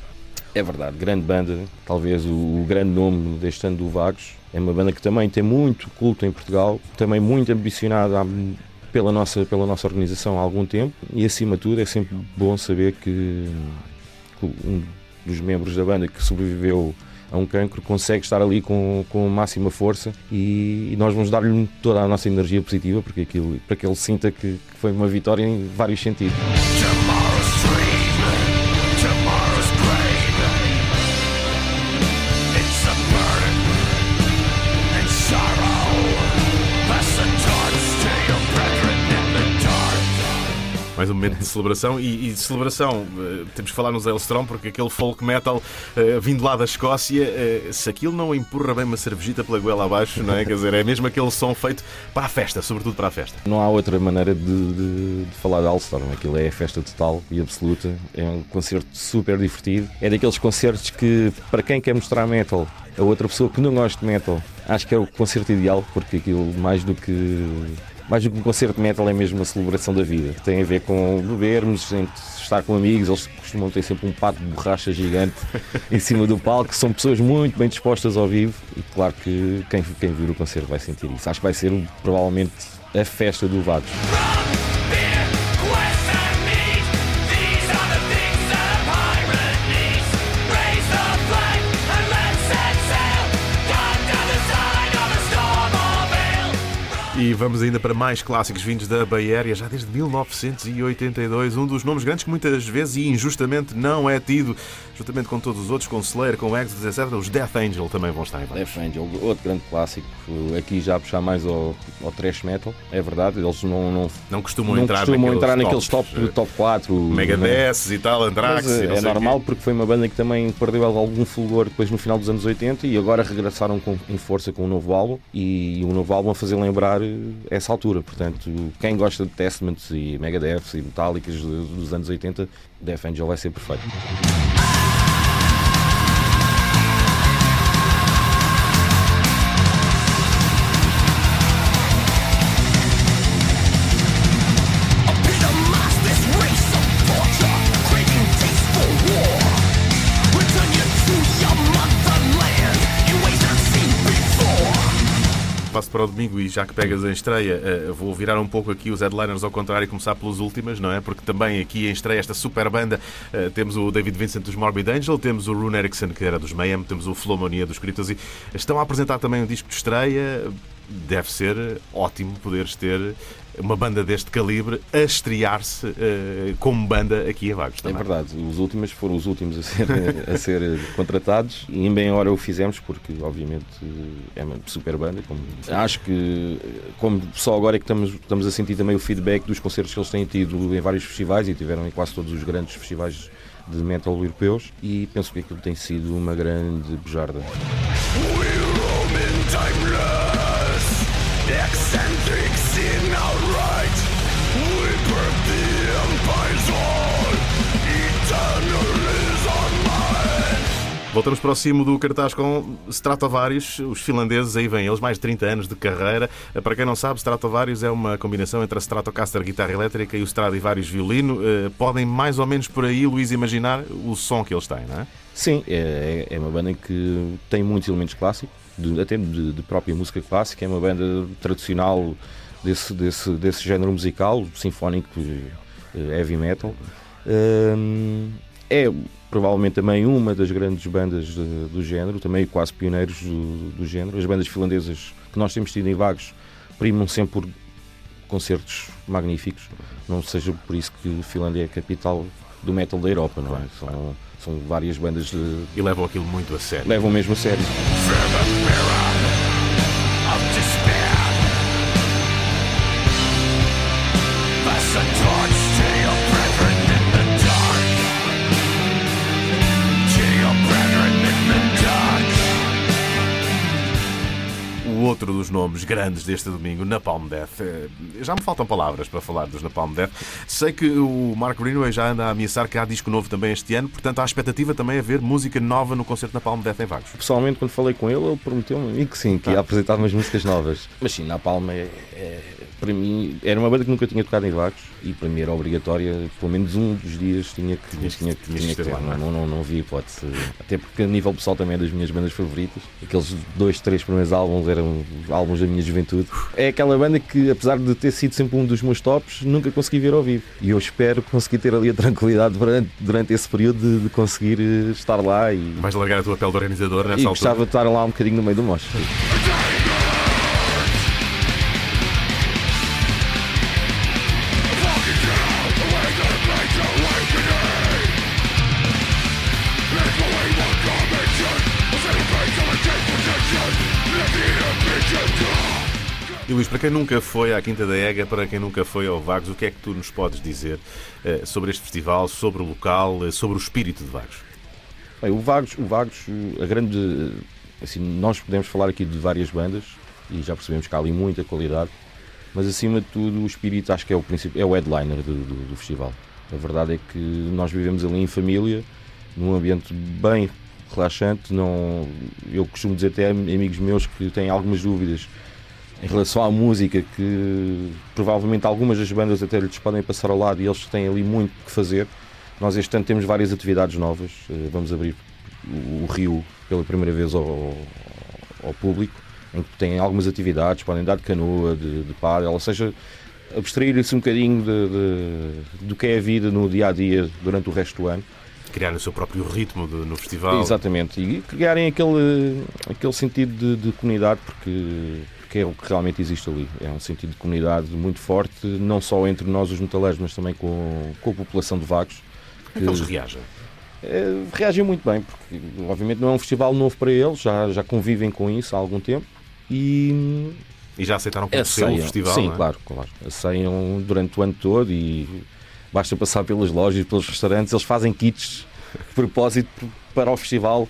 É verdade, grande banda, talvez o, o, grande nome deste ano do Vagos. É uma banda que também tem muito culto em Portugal, também muito ambicionada pela nossa, pela nossa organização há algum tempo e, acima de tudo, é sempre bom saber que, que um dos membros da banda que sobreviveu a um cancro consegue estar ali com, com máxima força e, e nós vamos dar-lhe toda a nossa energia positiva porque aquilo, para que ele sinta que, que foi uma vitória em vários sentidos. De celebração e, e de celebração uh, temos que falar nos Elstrom porque aquele folk metal uh, vindo lá da Escócia uh, se aquilo não empurra bem uma cervejita pela goela abaixo, não é? Quer dizer, é mesmo aquele som feito para a festa, sobretudo para a festa. Não há outra maneira de, de, de falar de Alstorm, aquilo é a festa total e absoluta, é um concerto super divertido, é daqueles concertos que para quem quer mostrar metal a outra pessoa que não gosta de metal, acho que é o concerto ideal, porque aquilo mais do que mais do que um concerto de metal é mesmo uma celebração da vida. Tem a ver com bebermos, estar com amigos, eles costumam ter sempre um pato de borracha gigante em cima do palco, são pessoas muito bem dispostas ao vivo e claro que quem, quem vir o concerto vai sentir isso. Acho que vai ser provavelmente a festa do Vagos. E vamos ainda para mais clássicos vindos da Baéria, já desde 1982. Um dos nomes grandes que muitas vezes e injustamente não é tido, juntamente com todos os outros, com Slayer, com Exodus, etc. Os Death Angel também vão estar em Death Angel, outro grande clássico. Aqui já a puxar mais ao, ao thrash metal, é verdade. Eles não, não, não costumam não entrar, costumam naqueles, entrar top, naqueles top, top 4. Megadeth e tal, Anthrax. É, é normal porque foi uma banda que também perdeu algum fulgor depois no final dos anos 80 e agora regressaram com, em força com um novo álbum e um novo álbum a fazer lembrar essa altura. Portanto, quem gosta de Testament e Megadeth e Metallica dos anos 80, Death Angel vai ser perfeito. Para o domingo, e já que pegas em estreia, uh, vou virar um pouco aqui os headliners ao contrário e começar pelas últimas, não é? Porque também aqui em estreia, esta super banda, uh, temos o David Vincent dos Morbid Angel, temos o Rune Erickson, que era dos Mayhem, temos o Flomonia dos Cryptos, e estão a apresentar também um disco de estreia. Deve ser ótimo poderes ter uma banda deste calibre a estrear-se uh, como banda aqui em Vagos. Também. É verdade, os últimos foram os últimos a ser, a ser contratados e em bem hora o fizemos porque obviamente é uma super banda. Como, acho que como só agora é que estamos, estamos a sentir também o feedback dos concertos que eles têm tido em vários festivais e tiveram em quase todos os grandes festivais de metal europeus e penso que aquilo tem sido uma grande bujarda. Eccentrics Voltamos para o cimo do cartaz com Stratovarius, os finlandeses, aí vêm eles, mais de 30 anos de carreira. Para quem não sabe, Stratovarius é uma combinação entre a Stratocaster guitarra elétrica e o Stradivarius violino. Podem mais ou menos por aí, Luís, imaginar o som que eles têm, não é? Sim, é, é uma banda que tem muitos elementos clássicos de, até de, de, própria música clássica, é uma banda tradicional desse, desse, desse género musical, sinfónico, eh, heavy metal. é provavelmente também uma das grandes bandas de, do género, também quase pioneiros do, do, género. As bandas finlandesas que nós temos tido em Vagos primam sempre por concertos magníficos, não seja por isso que Finlândia é a capital do metal da Europa, não é? São, são várias bandas de... E levam aquilo muito a sério. Levam mesmo a sério. Outro dos nomes grandes deste domingo, Napalm Death. Eh, já me faltam palavras para falar dos Napalm Death. Sei que o Mark Greenway já anda a ameaçar que há disco novo também este ano, portanto há expectativa também a ver música nova no concerto Napalm Death em Vagos. Pessoalmente, quando falei com ele, ele prometeu-me que sim, que ia tá. apresentar umas músicas novas. Mas sim, Napalm é, é para mim, era uma banda que nunca tinha tocado em Vagos e para mim era obrigatória, pelo menos um dos dias tinha que, tinha, tinha, tinha, tinha que ter. Lá, não, é? não, não, não havia hipótese. Até porque a nível pessoal também é das minhas bandas favoritas. Aqueles dois, três primeiros álbuns eram álbuns da minha juventude. É aquela banda que, apesar de ter sido sempre um dos meus tops, nunca consegui ver ao vivo. E eu espero conseguir ter ali a tranquilidade durante, durante esse período de, de conseguir eh, estar lá e. Vais largar a tua pele de organizador nessa e altura? gostava de estar lá um bocadinho no meio do mocho. Luís, para quem nunca foi à Quinta da Ega, para quem nunca foi ao Vagos, o que é que tu nos podes dizer uh, sobre este festival, sobre o local, uh, sobre o espírito de Vagos? Bem, o Vagos, o Vagos, a grande. Assim, nós podemos falar aqui de várias bandas e já percebemos que há ali muita qualidade, mas acima de tudo o espírito acho que é o, é o headliner do, do, do festival. A verdade é que nós vivemos ali em família, num ambiente bem relaxante. Não, eu costumo dizer até amigos meus que têm algumas dúvidas em relação à música, que provavelmente algumas das bandas até lhes podem passar ao lado e eles têm ali muito que fazer. Nós este ano temos várias atividades novas. Eh, vamos abrir o Rio pela primeira vez ao, ao público, em que têm algumas atividades, podem dar de canoa, de, de pádel, ou seja, abstrair-se um bocadinho de, de, do que é a vida no dia a dia durante o resto do ano criarem o seu próprio ritmo de, no festival. Exatamente, e criarem aquele, aquele sentido de, comunidade, porque, porque é o que realmente existe ali. É um sentido de comunidade muito forte, não só entre nós, os metaleiros, mas também com, com a população de Vagos. Como é que eles reagem? É, reagem muito bem, porque obviamente não é um festival novo para eles, já, já convivem com isso há algum tempo e. E já aceitaram seu o festival? Sim, é? claro, claro. Aceiam durante o ano todo e basta passar pelas lojas, pelos restaurantes, eles fazem kits de propósito para o festival.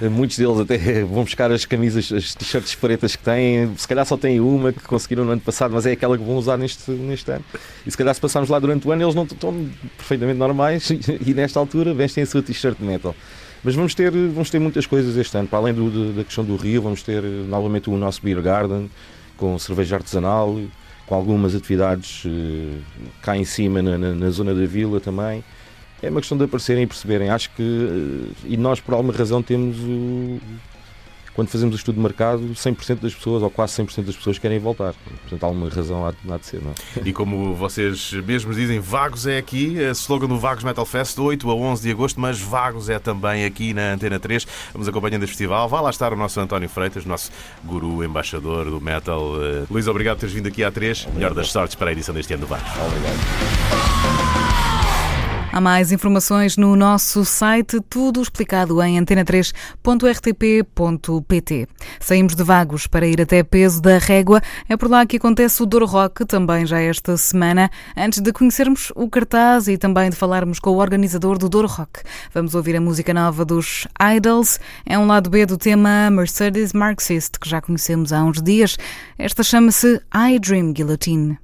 Muitos deles até vão buscar as camisas, as t-shirts pretas que têm, se calhar só têm uma que conseguiram no ano passado, mas é aquela que vão usar neste, neste ano. E se calhar se passarmos lá durante o ano, eles não estão perfeitamente normais e nesta altura vestem a sua t-shirt de metal. Mas vamos ter, vamos ter muitas coisas este ano, para além do, da questão do Rio, vamos ter novamente o nosso Beer Garden com cerveja artesanal, com algumas atividades uh, cá em cima na, na, na, zona da vila também. É uma questão de aparecerem e perceberem. Acho que, uh, e nós por alguma razão temos o, quando fazemos o estudo de mercado, 100% das pessoas, ou quase 100% das pessoas querem voltar. Portanto, há alguma razão há, há de ser, não é? E como vocês mesmos dizem, Vagos é aqui, slogan do Vagos Metal Fest, 8 a 11 de agosto, mas Vagos é também aqui na Antena 3. Vamos acompanhando este festival. Vai lá estar o nosso António Freitas, nosso guru, embaixador do metal. Uh, Luís, obrigado por teres vindo aqui à 3. Melhor das sortes para a edição deste ano do Vagos. Obrigado. Há mais informações no nosso site, tudo explicado em antena3.rtp.pt. Saímos de Vagos para ir até Peso da Régua. É por lá que acontece o Douro Rock, também já esta semana, antes de conhecermos o cartaz e também de falarmos com o organizador do Douro Rock. Vamos ouvir a música nova dos Idols. É um lado B do tema Mercedes Marxist, que já conhecemos há uns dias. Esta chama-se I Dream Guillotine.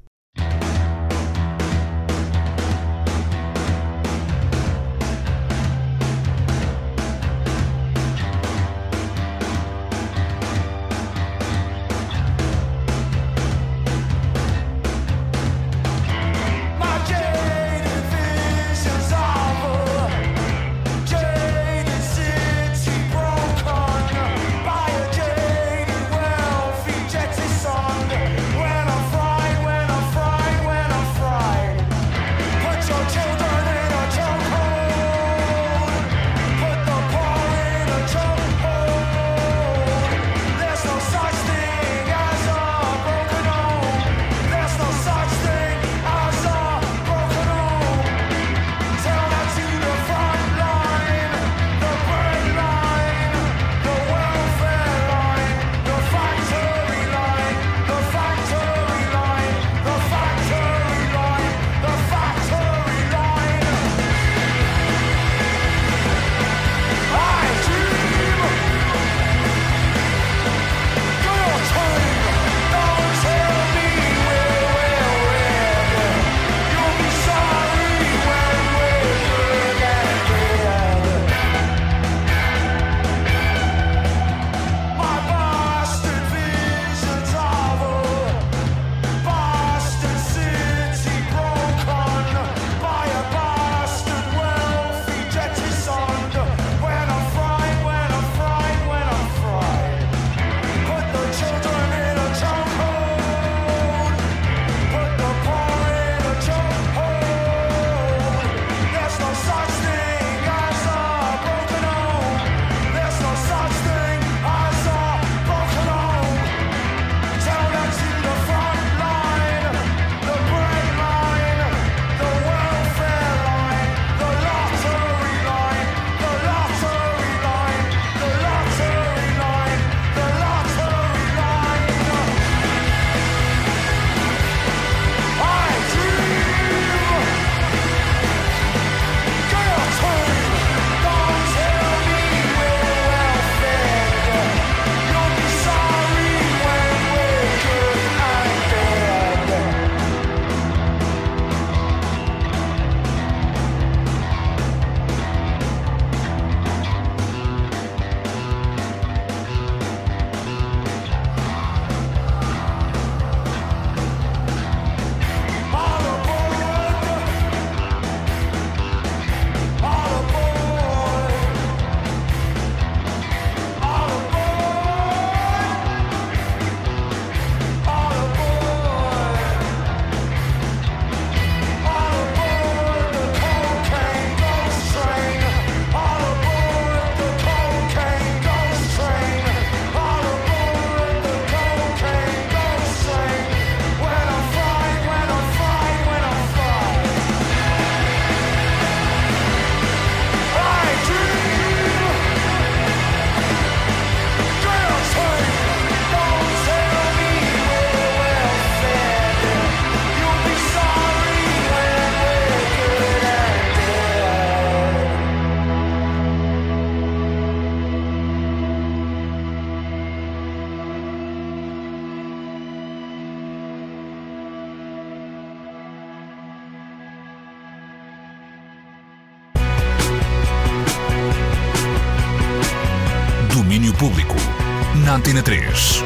Antena 3.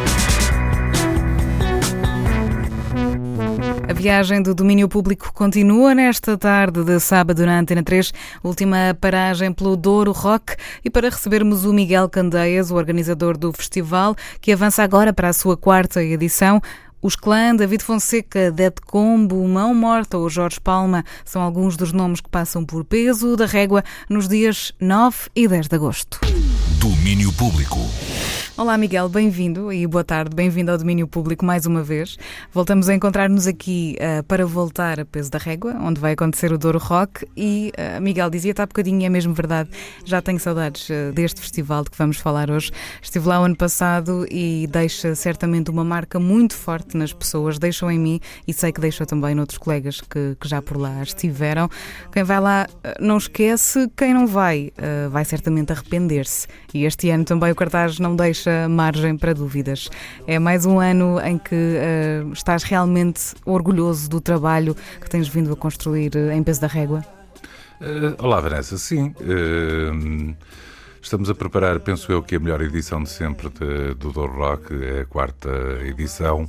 A viagem do domínio público continua nesta tarde de sábado na Antena 3, última paragem pelo Douro Rock e para recebermos o Miguel Candeias, o organizador do festival, que avança agora para a sua quarta edição. Os clã, David Fonseca, Dead Combo, Mão Morta ou Jorge Palma são alguns dos nomes que passam por peso da régua nos dias 9 e 10 de agosto. Domínio Público. Olá, Miguel, bem-vindo e boa tarde, bem-vindo ao Domínio Público mais uma vez. Voltamos a encontrar-nos aqui uh, para voltar a Peso da Régua, onde vai acontecer o Douro Rock. E, uh, Miguel, dizia-te há bocadinho, e é mesmo verdade, já tenho saudades uh, deste festival de que vamos falar hoje. Estive lá o ano passado e deixa certamente uma marca muito forte nas pessoas, deixou em mim e sei que deixou também noutros colegas que, que já por lá estiveram. Quem vai lá não esquece, quem não vai, vai certamente arrepender-se. E este ano também o cartaz não deixa deixa margem para dúvidas. É mais um ano em que uh, estás realmente orgulhoso do trabalho que tens vindo a construir eh, em peso da régua? Uh, olá, Vanessa. Sim. Uh, estamos a preparar, penso eu, que a melhor edição de sempre de, do Douro Rock, é a quarta edição.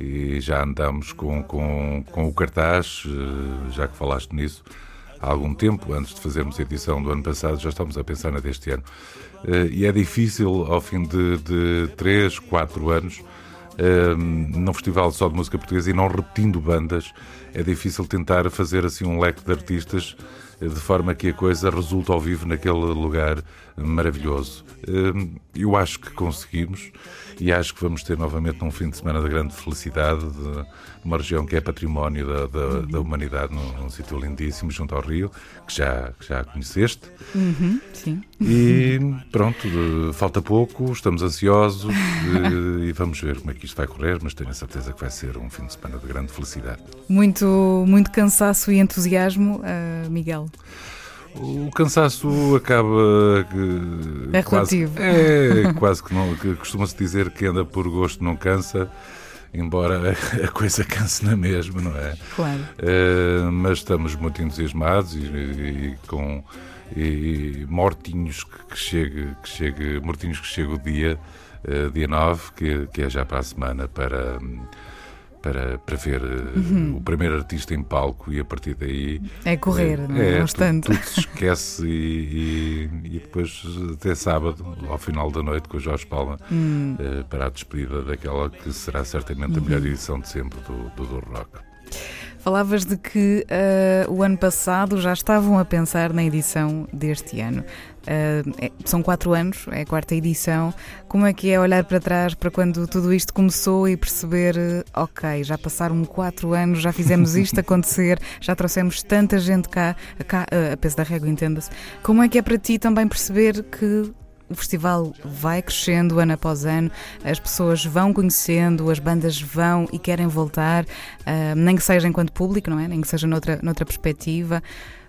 E já andamos com, com, com o cartaz, já que falaste nisso, há algum tempo, antes de fazermos a edição do ano passado, já estamos a pensar na deste ano. Eh, e é difícil, ao fim de, de 3, 4 anos, eh, num festival só de música portuguesa e não repetindo bandas, é difícil tentar fazer assim um leque de artistas eh, de forma que a coisa resulte ao vivo naquele lugar maravilhoso. Eu acho que conseguimos e acho que vamos ter novamente um fim de semana de grande felicidade, de uma região que é património da, da, uhum. da humanidade, num, num sítio lindíssimo junto ao Rio, que já, que já conheceste. Uhum, sim. E pronto, falta pouco, estamos ansiosos e, e vamos ver como é que isto vai correr, mas tenho a certeza que vai ser um fim de semana de grande felicidade. Muito, muito cansaço e entusiasmo, uh, Miguel. O cansaço acaba. É relativo. é, quase que não. Que Costuma-se dizer que anda por gosto não cansa, embora a coisa canse na mesma, não é? Claro. Uh, mas estamos muito entusiasmados e, e, com. E mortinhos que chegue, que chegue, mortinhos que chegue o dia, uh, dia 9, que, que é já para a semana, para para, para ver eh, uhum. o primeiro artista em palco e a partir daí. É correr, é, não é? é tudo, tudo, se esquece e, e, e, depois até sábado, ao final da noite, com o Jorge Palma, uhum. para a despedida daquela que será certamente a melhor uhum. edição de sempre do, do, do Rock. Falavas de que uh, o ano passado já estavam a pensar na edição deste ano. Uh, são quatro anos, é a quarta edição. Como é que é olhar para trás para quando tudo isto começou e perceber, uh, ok, já passaram quatro anos, já fizemos isto acontecer, já trouxemos tanta gente cá, cá uh, a peso da régua, entenda-se. Como é que é para ti também perceber que o festival vai crescendo ano após ano, as pessoas vão conhecendo, as bandas vão e querem voltar, nem que seja enquanto público, não é? Nem que seja noutra, noutra perspectiva.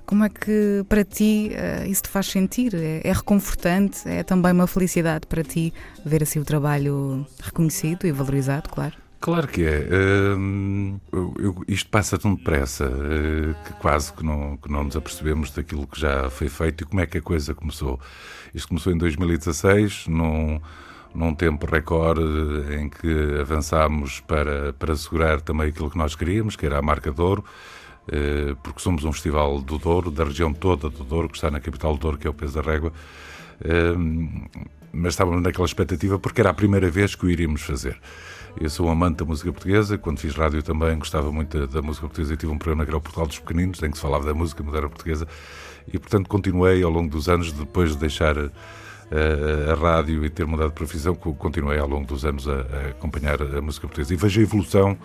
Como é que para ti uh, isso te faz sentir? É, é, reconfortante? É também uma felicidade para ti ver assim o trabalho reconhecido e valorizado, claro? Claro que é. Uh, eu, isto passa tão depressa uh, que quase que não, que não nos apercebemos daquilo que já foi feito e como é que a coisa começou. Isto começou em 2016, num, num tempo recorde em que avançámos para, para assegurar também aquilo que nós queríamos, que era a marca de ouro. Eh, porque somos um festival do Douro, da região toda do Douro, que está na capital do Douro, que é o Peso da Régua, eh, mas estávamos naquela expectativa porque era a primeira vez que o iríamos fazer. Eu sou um amante da música portuguesa, quando fiz rádio também gostava muito da, música portuguesa e tive um programa que era o Portugal dos Pequeninos, em que se falava da música moderna portuguesa, e portanto continuei ao longo dos anos, depois de deixar a, eh, a rádio e ter mudado de profissão, continuei ao longo dos anos a, a acompanhar a música portuguesa. E vejo a evolução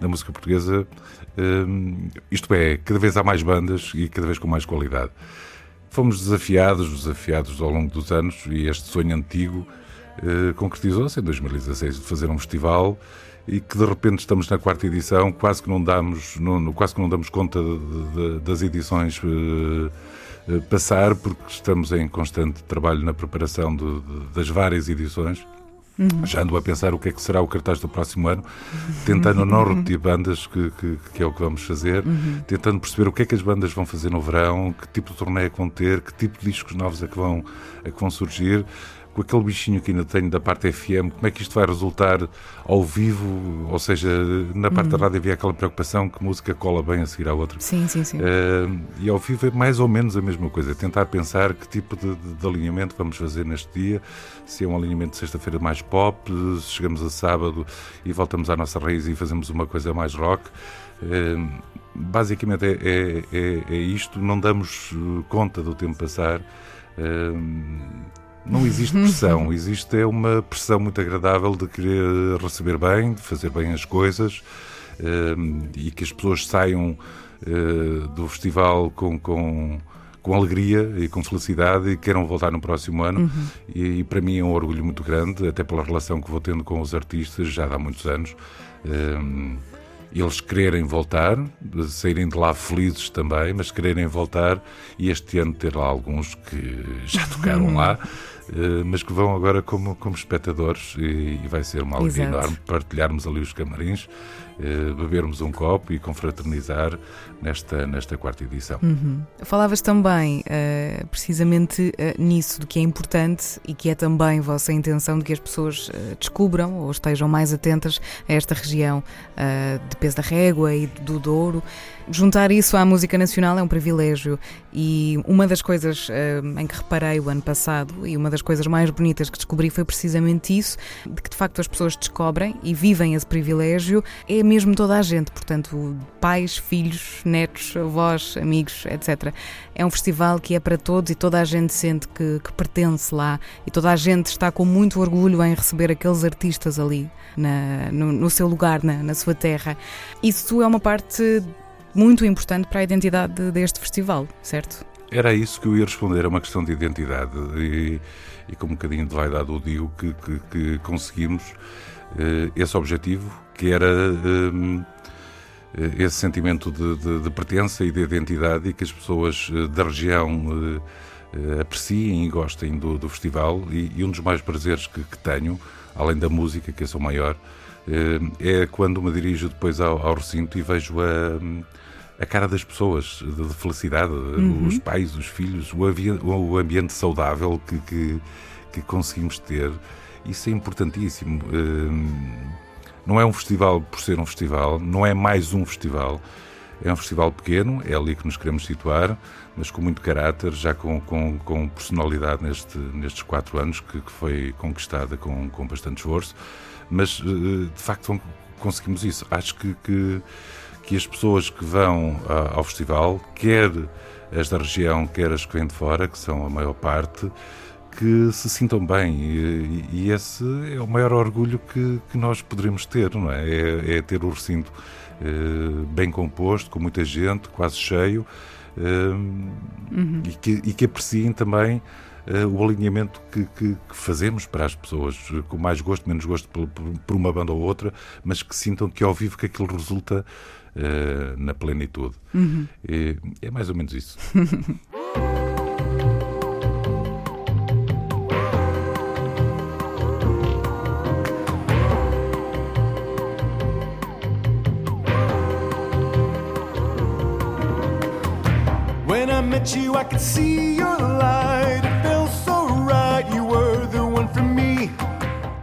da música portuguesa, hum, isto é, cada vez há mais bandas e cada vez com mais qualidade. Fomos desafiados, desafiados ao longo dos anos e este sonho antigo uh, concretizou-se em 2016 de fazer um festival e que de repente estamos na quarta edição, quase que não damos, não, quase que não damos conta de, de, das edições uh, passar, porque estamos em constante trabalho na preparação de, das várias edições. Uhum. Já ando a pensar o que é que será o cartaz do próximo ano, tentando não repetir bandas, que, que, que, é o que vamos fazer, uhum. tentando perceber o que é que as bandas vão fazer no verão, que tipo de torneio é que vão ter, que tipo de discos novos é que vão, é que vão surgir, com aquele bichinho que ainda tenho da parte FM, como é que isto vai resultar ao vivo? Ou seja, na parte uhum. da rádio havia aquela preocupação que música cola bem a seguir à outra. Sim, sim, sim. Uh, e ao vivo é mais ou menos a mesma coisa, tentar pensar que tipo de, de, de alinhamento vamos fazer neste dia, se é um alinhamento de sexta-feira mais pop, se chegamos a sábado e voltamos à nossa raiz e fazemos uma coisa mais rock. Uh, basicamente é, é, é, é, isto, não damos conta do tempo passar. Uh, não existe pressão, existe é uma pressão muito agradável de querer receber bem, de fazer bem as coisas uh, e que as pessoas saiam uh, do festival com, com, com alegria e com felicidade e queiram voltar no próximo ano. Uhum. E, e, para mim é um orgulho muito grande, até pela relação que vou tendo com os artistas já há muitos anos. Uh, eles quererem voltar, saírem de lá felizes também, mas quererem voltar e este ano ter lá alguns que já tocaram lá. Eh, mas que vão agora como, como espectadores e, e vai ser uma alegria Exato. enorme partilharmos ali os camarins, bebermos um copo e confraternizar nesta, nesta quarta edição. Uhum. Falavas também uh, precisamente nisso, do que é importante e que é também vossa intenção de que as pessoas descubram ou estejam mais atentas a esta região de Peso da Régua e do Douro. Juntar isso à música nacional é um privilégio e uma das coisas uh, em que reparei o ano passado e uma das coisas mais bonitas que descobri foi precisamente isso, de que de facto as pessoas descobrem e vivem esse privilégio, é mesmo toda a gente, portanto, pais, filhos, netos, avós, amigos, etc. É um festival que é para todos e toda a gente sente que, que pertence lá e toda a gente está com muito orgulho em receber aqueles artistas ali na, no, no seu lugar, na, na sua terra. Isso é uma parte muito importante para a identidade deste festival, certo? Era isso que eu ia responder, é uma questão de identidade e, e com um bocadinho de vaidade eu digo que, que, que conseguimos esse objetivo, que era uh, esse sentimento de, de, de, pertença e de identidade e que as pessoas uh, da região apreciem e gostem do, do festival e, e, um dos mais prazeres que, que, tenho, além da música, que é o maior, é quando me dirijo depois ao, ao recinto e vejo a a cara das pessoas, de felicidade, uhum. os pais, os filhos, o, o ambiente saudável que, que, que, conseguimos ter. Isso é importantíssimo. Hum, não é um festival por ser um festival, não é mais um festival. É um festival pequeno, é ali que nos queremos situar, mas com muito caráter, já com, com, com personalidade neste, nestes quatro anos, que, que foi conquistada com, com bastante esforço. Mas, eh, de facto, conseguimos isso. Acho que, que que as pessoas que vão ao festival, quer as da região, quer as que vêm de fora, que são a maior parte, que se sintam bem. E, e esse é o maior orgulho que, que nós poderemos ter, não é? É, é ter o recinto eh, bem composto, com muita gente, quase cheio, eh, uhum. e, que, e que apreciem também uh, o alinhamento que, que, que, fazemos para as pessoas, com mais gosto, menos gosto por, por, uma banda ou outra, mas que sintam que ao vivo que aquilo resulta na plenitude. Uhum. É, é mais ou menos isso. You, I could see your light. It felt so right. You were the one for me.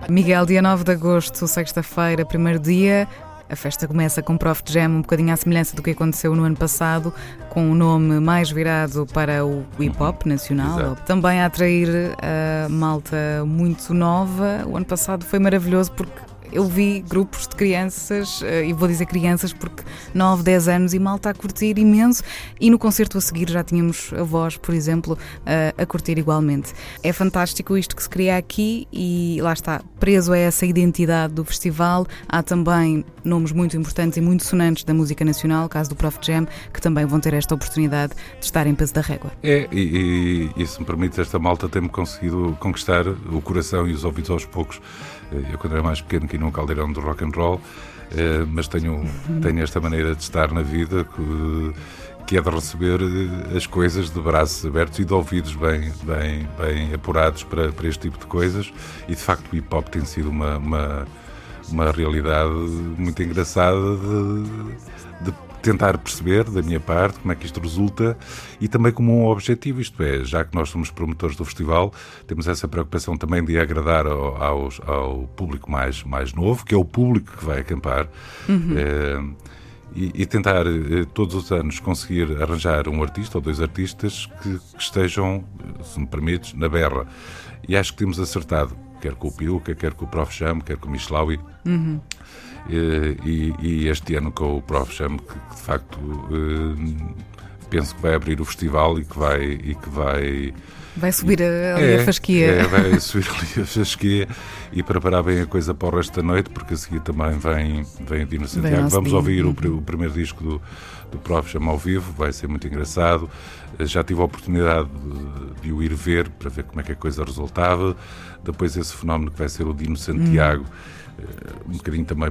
Miguel, dia 9 de agosto, sexta-feira, primeiro dia. A festa começa com Prof Jam, um bocadinho à semelhança do que aconteceu no ano passado, com o um nome mais virado para o hip hop nacional, Exato. também a atrair a malta muito nova. O ano passado foi maravilhoso porque eu vi grupos de crianças, eh, e vou dizer crianças porque 9, 10 anos e mal está a curtir imenso, e no concerto a seguir já tínhamos a voz, por exemplo, a curtir igualmente. É fantástico isto que se cria aqui e lá está, preso a essa identidade do festival, há também nomes muito importantes e muito sonantes da música nacional, caso do Prof Jam, que também vão ter esta oportunidade de estar em peso da régua. É, e, e, e se me permite, esta malta tem-me conseguido conquistar o coração e os ouvidos aos poucos. Eu, quando era mais pequeno, aqui num caldeirão do rock and roll, eh, mas tenho, tenho esta maneira de estar na vida que, que é de receber as coisas de braços abertos e de ouvidos bem, bem, bem apurados para, para este tipo de coisas. E de facto, o hip hop tem sido uma, uma, uma realidade muito engraçada de tentar perceber, da minha parte, como é que isto resulta e também como um objetivo, isto é, já que nós somos promotores do festival, temos essa preocupação também de agradar ao, aos, ao público mais, mais novo, que é o público que vai acampar. Uhum. Eh, e, e, tentar eh, todos os anos conseguir arranjar um artista ou dois artistas que, que estejam, se me permites, na berra. E acho que temos acertado, quer com o Piuca, quer com o Prof. Cham, quer com o Michlaui. Uhum. E, e, e, este ano com o Prof. Cham, que, que de facto eh, penso que vai abrir o festival e que vai. E que vai Vai subir ali é, a fasquia. É, vai subir ali a fasquia e preparar bem a coisa para o resto da noite, porque a seguir também vem, vem o Dino Santiago. Vamos dia. ouvir uhum. o, o, primeiro disco do, do Prof. Chama ao vivo, vai ser muito engraçado. Já tive a oportunidade de, de, o ir ver para ver como é que a coisa resultava. Depois esse fenómeno que vai ser o Dino Santiago. Uhum um bocadinho também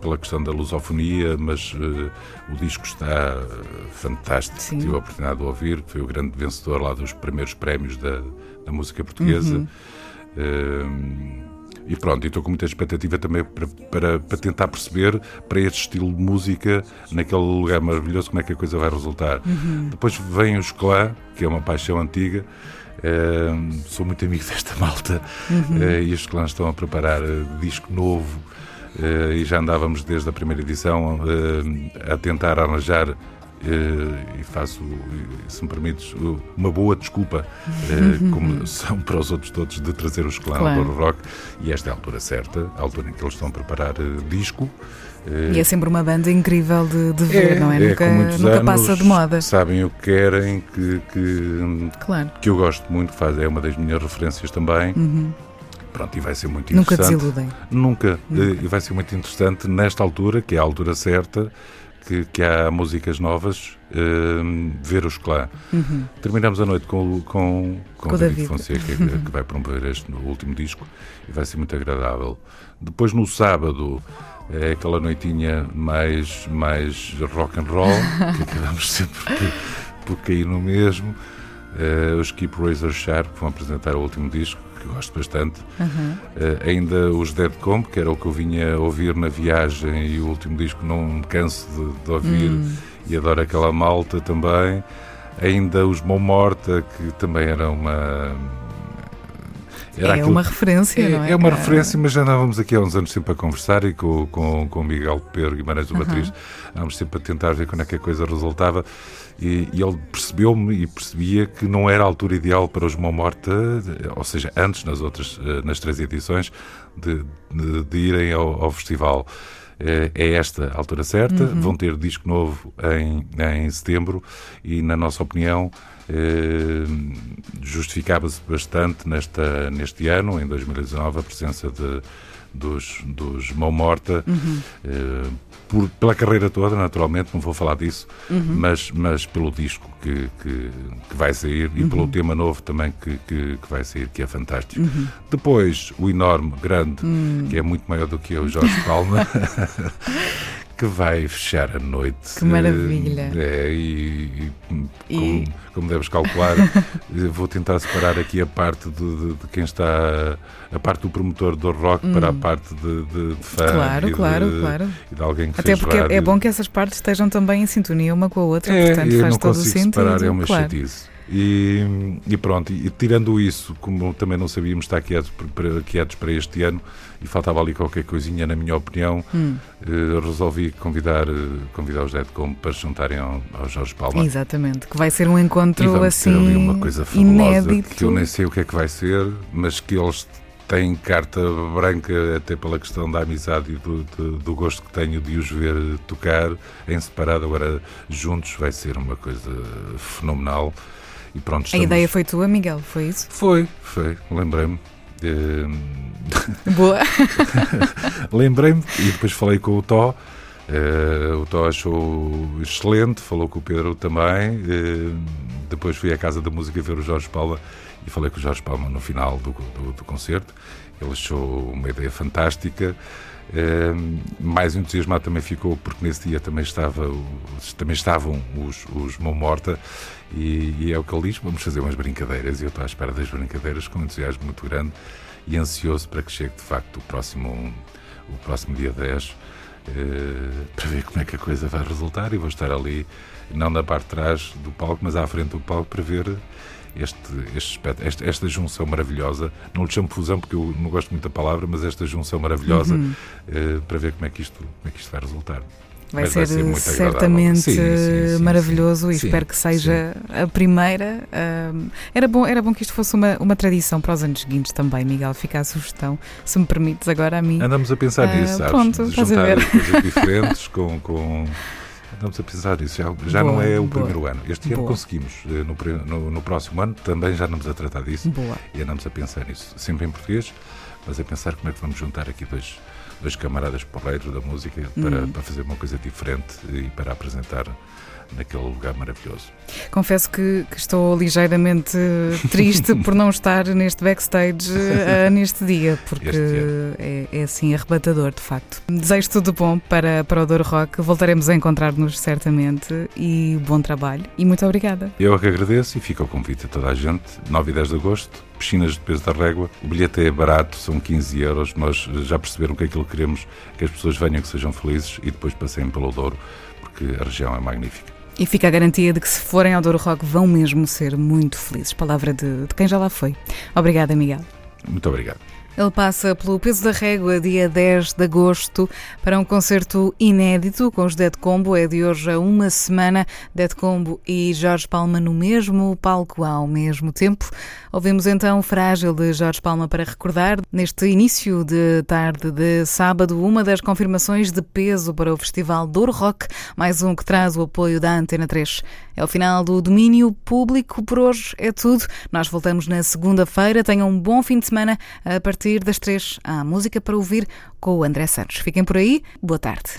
pela questão da lusofonia, mas uh, o disco está fantástico. Sim. Tive a oportunidade de ouvir, foi o grande vencedor lá dos primeiros prémios da, da música portuguesa. Uhum. Uh, e pronto, estou com muita expectativa também para, para, para, tentar perceber para este estilo de música, naquele lugar maravilhoso, como é que a coisa vai resultar. Uhum. Depois vem o Clã, que é uma paixão antiga. Uh, sou muito amigo desta malta uhum. uh, e os clãs estão a preparar uh, disco novo e já andávamos desde a primeira edição a tentar arranjar e faço, se me permites, uma boa desculpa, Uhum. como são para os outros todos, de trazer os clãs Claro. do rock. E esta é a altura certa, a altura em que eles estão a preparar disco. E é sempre uma banda incrível de, de ver, não é? nunca com muitos nunca anos, passa de moda. Sabem o que querem, que, que, Claro. que eu gosto muito, faz, é uma das minhas referências também. Uhum. Pronto, e vai ser muito Nunca desiludem. Nunca. Nunca. Eh, E vai ser muito interessante nesta altura, que é a altura certa, que, que há músicas novas, eh, ver os clã. Uhum. Terminamos a noite com, o- com, com, Com David David. Fonseca, que, que vai promover este último disco e vai ser muito agradável. Depois, no sábado, é aquela noitinha mais, mais rock and roll, que acabamos sempre por, por cair no mesmo. Eh, os Keep Razor Sharp que vão apresentar o último disco, que eu gosto bastante. Uhum. Eh, ainda os Dead Comp, que era o que eu vinha a ouvir na viagem, e o último disco não me canso de, de ouvir Hum. e adoro aquela malta também. Ainda os Mão Morta, que também era uma. É uma referência, não é, É uma cara? referência, mas já andávamos aqui há uns anos sempre a conversar e com, com, com o Miguel Pedro Guimarães, do Aham. Batriz, andávamos sempre a tentar ver quando é que a coisa resultava. E, e ele percebeu-me e percebia que não era a altura ideal para os Mão Morta, ou seja, antes, nas outras, eh, nas três edições, de, de, de irem ao, ao festival. Eh, É esta a altura certa, Uhum. vão ter disco novo em, em setembro e, na nossa opinião, eh, justificava-se bastante nesta, neste ano, em 2019, a presença de, dos, dos Mão Morta, Uhum. eh, por, pela carreira toda, naturalmente, não vou falar disso, Uhum. mas, mas pelo disco que, que, que vai sair e Uhum. pelo tema novo também que, que, que vai sair, que é fantástico. Uhum. Depois, o enorme, grande, Hum. que é muito maior do que eu, Jorge Palma, que vai fechar a noite. Que maravilha. É, e, e E- Como, como deves calcular, vou tentar separar aqui a parte de, de- de quem está, a parte do promotor do rock Hum. para a parte de, de, de fã. Claro, e claro, claro. E de alguém que Até porque é- é rádio. bom que essas partes estejam também em sintonia uma com a outra, É, portanto faz todo o sentido. separar, é uma claro. chatice. E, e pronto, e tirando isso, como também não sabíamos estar quietos quietos para este ano e faltava ali qualquer coisinha, na minha opinião, Hum. eh, resolvi convidar, eh, convidar os Deadcom para se juntarem ao, ao Jorge Palma. Exatamente, que vai ser um encontro assim ter ali uma coisa fabulosa inédito. que eu nem sei o que é que vai ser, mas que eles têm carta branca até pela questão da amizade e do, do- do gosto que tenho de os ver tocar em separado, agora juntos vai ser uma coisa fenomenal. E pronto, A estamos- ideia foi tua, Miguel, foi isso? Foi, foi, lembrei-me. Boa. Lembrei-me e depois falei com o Tó. Eh, o Tó achou excelente, falou com o Pedro também. Eh, depois fui à Casa da Música ver o Jorge Palma e falei com o Jorge Palma no final do, do, do concerto. Ele achou uma ideia fantástica. Eh, mais entusiasmado também ficou porque nesse dia também, estava, também estavam os, os Mão Morta e, e é o que ele diz, vamos fazer umas brincadeiras e eu estou à espera das brincadeiras com um entusiasmo muito grande e ansioso para que chegue de facto o próximo, o próximo dia 10 uh, para ver como é que a coisa vai resultar e vou estar ali, não na parte de trás do palco, mas à frente do palco para ver este, este, esta, esta junção maravilhosa. Não lhe chamo fusão porque eu não gosto muito da palavra, mas esta junção maravilhosa uhum. uh, para ver como é, que isto, como é que isto vai resultar. Vai ser, vai ser certamente sim, sim, sim, maravilhoso e espero que seja a primeira. Uh, era, bom, era bom que isto fosse uma, uma tradição para os anos seguintes também, Miguel. Fica a sugestão, se me permites agora a mim. Andamos a pensar uh, nisso, sabes? Pronto, juntar coisas diferentes com, com Estamos a precisar disso. Já, já boa, não é o boa. primeiro ano. Este boa. ano conseguimos. Eh, no, no, no, próximo ano também já andamos a tratar disso. Boa. E andamos a pensar nisso. Sempre em português, mas a pensar como é que vamos juntar aqui dois, dois camaradas porreiros da música para, hum. para fazer uma coisa diferente e para apresentar naquele lugar maravilhoso. Confesso que, que estou ligeiramente triste por não estar neste backstage uh, neste dia, porque é, é assim arrebatador, de facto. Desejo tudo bom para, para o Douro Rock. Voltaremos a encontrar-nos certamente e bom trabalho. E muito obrigada. Eu é que agradeço e fica o convite a toda a gente. 9 e 10 de agosto, piscinas de peso da régua. O bilhete é barato, são 15 euros. Nós já perceberam que aquilo que queremos que as pessoas venham, que sejam felizes e depois passem pelo Douro, porque a região é magnífica. E fica a garantia de que se forem ao Douro Rock vão mesmo ser muito felizes. Palavra de, de quem já lá foi. Obrigada, Miguel. Muito obrigado. Ele passa pelo Peso da Régua, dia 10 de agosto, para um concerto inédito com os Dead Combo. É de hoje a uma semana. Dead Combo e Jorge Palma no mesmo palco ao mesmo tempo. Ouvimos então Frágil de Jorge Palma para recordar, neste início de tarde de sábado, uma das confirmações de peso para o Festival Douro Rock, mais um que traz o apoio da Antena 3. É o final do domínio público. Por hoje é tudo. Nós voltamos na segunda-feira. Tenham um bom fim de semana a partir das três. Há música para ouvir com o André Santos. Fiquem por aí. Boa tarde.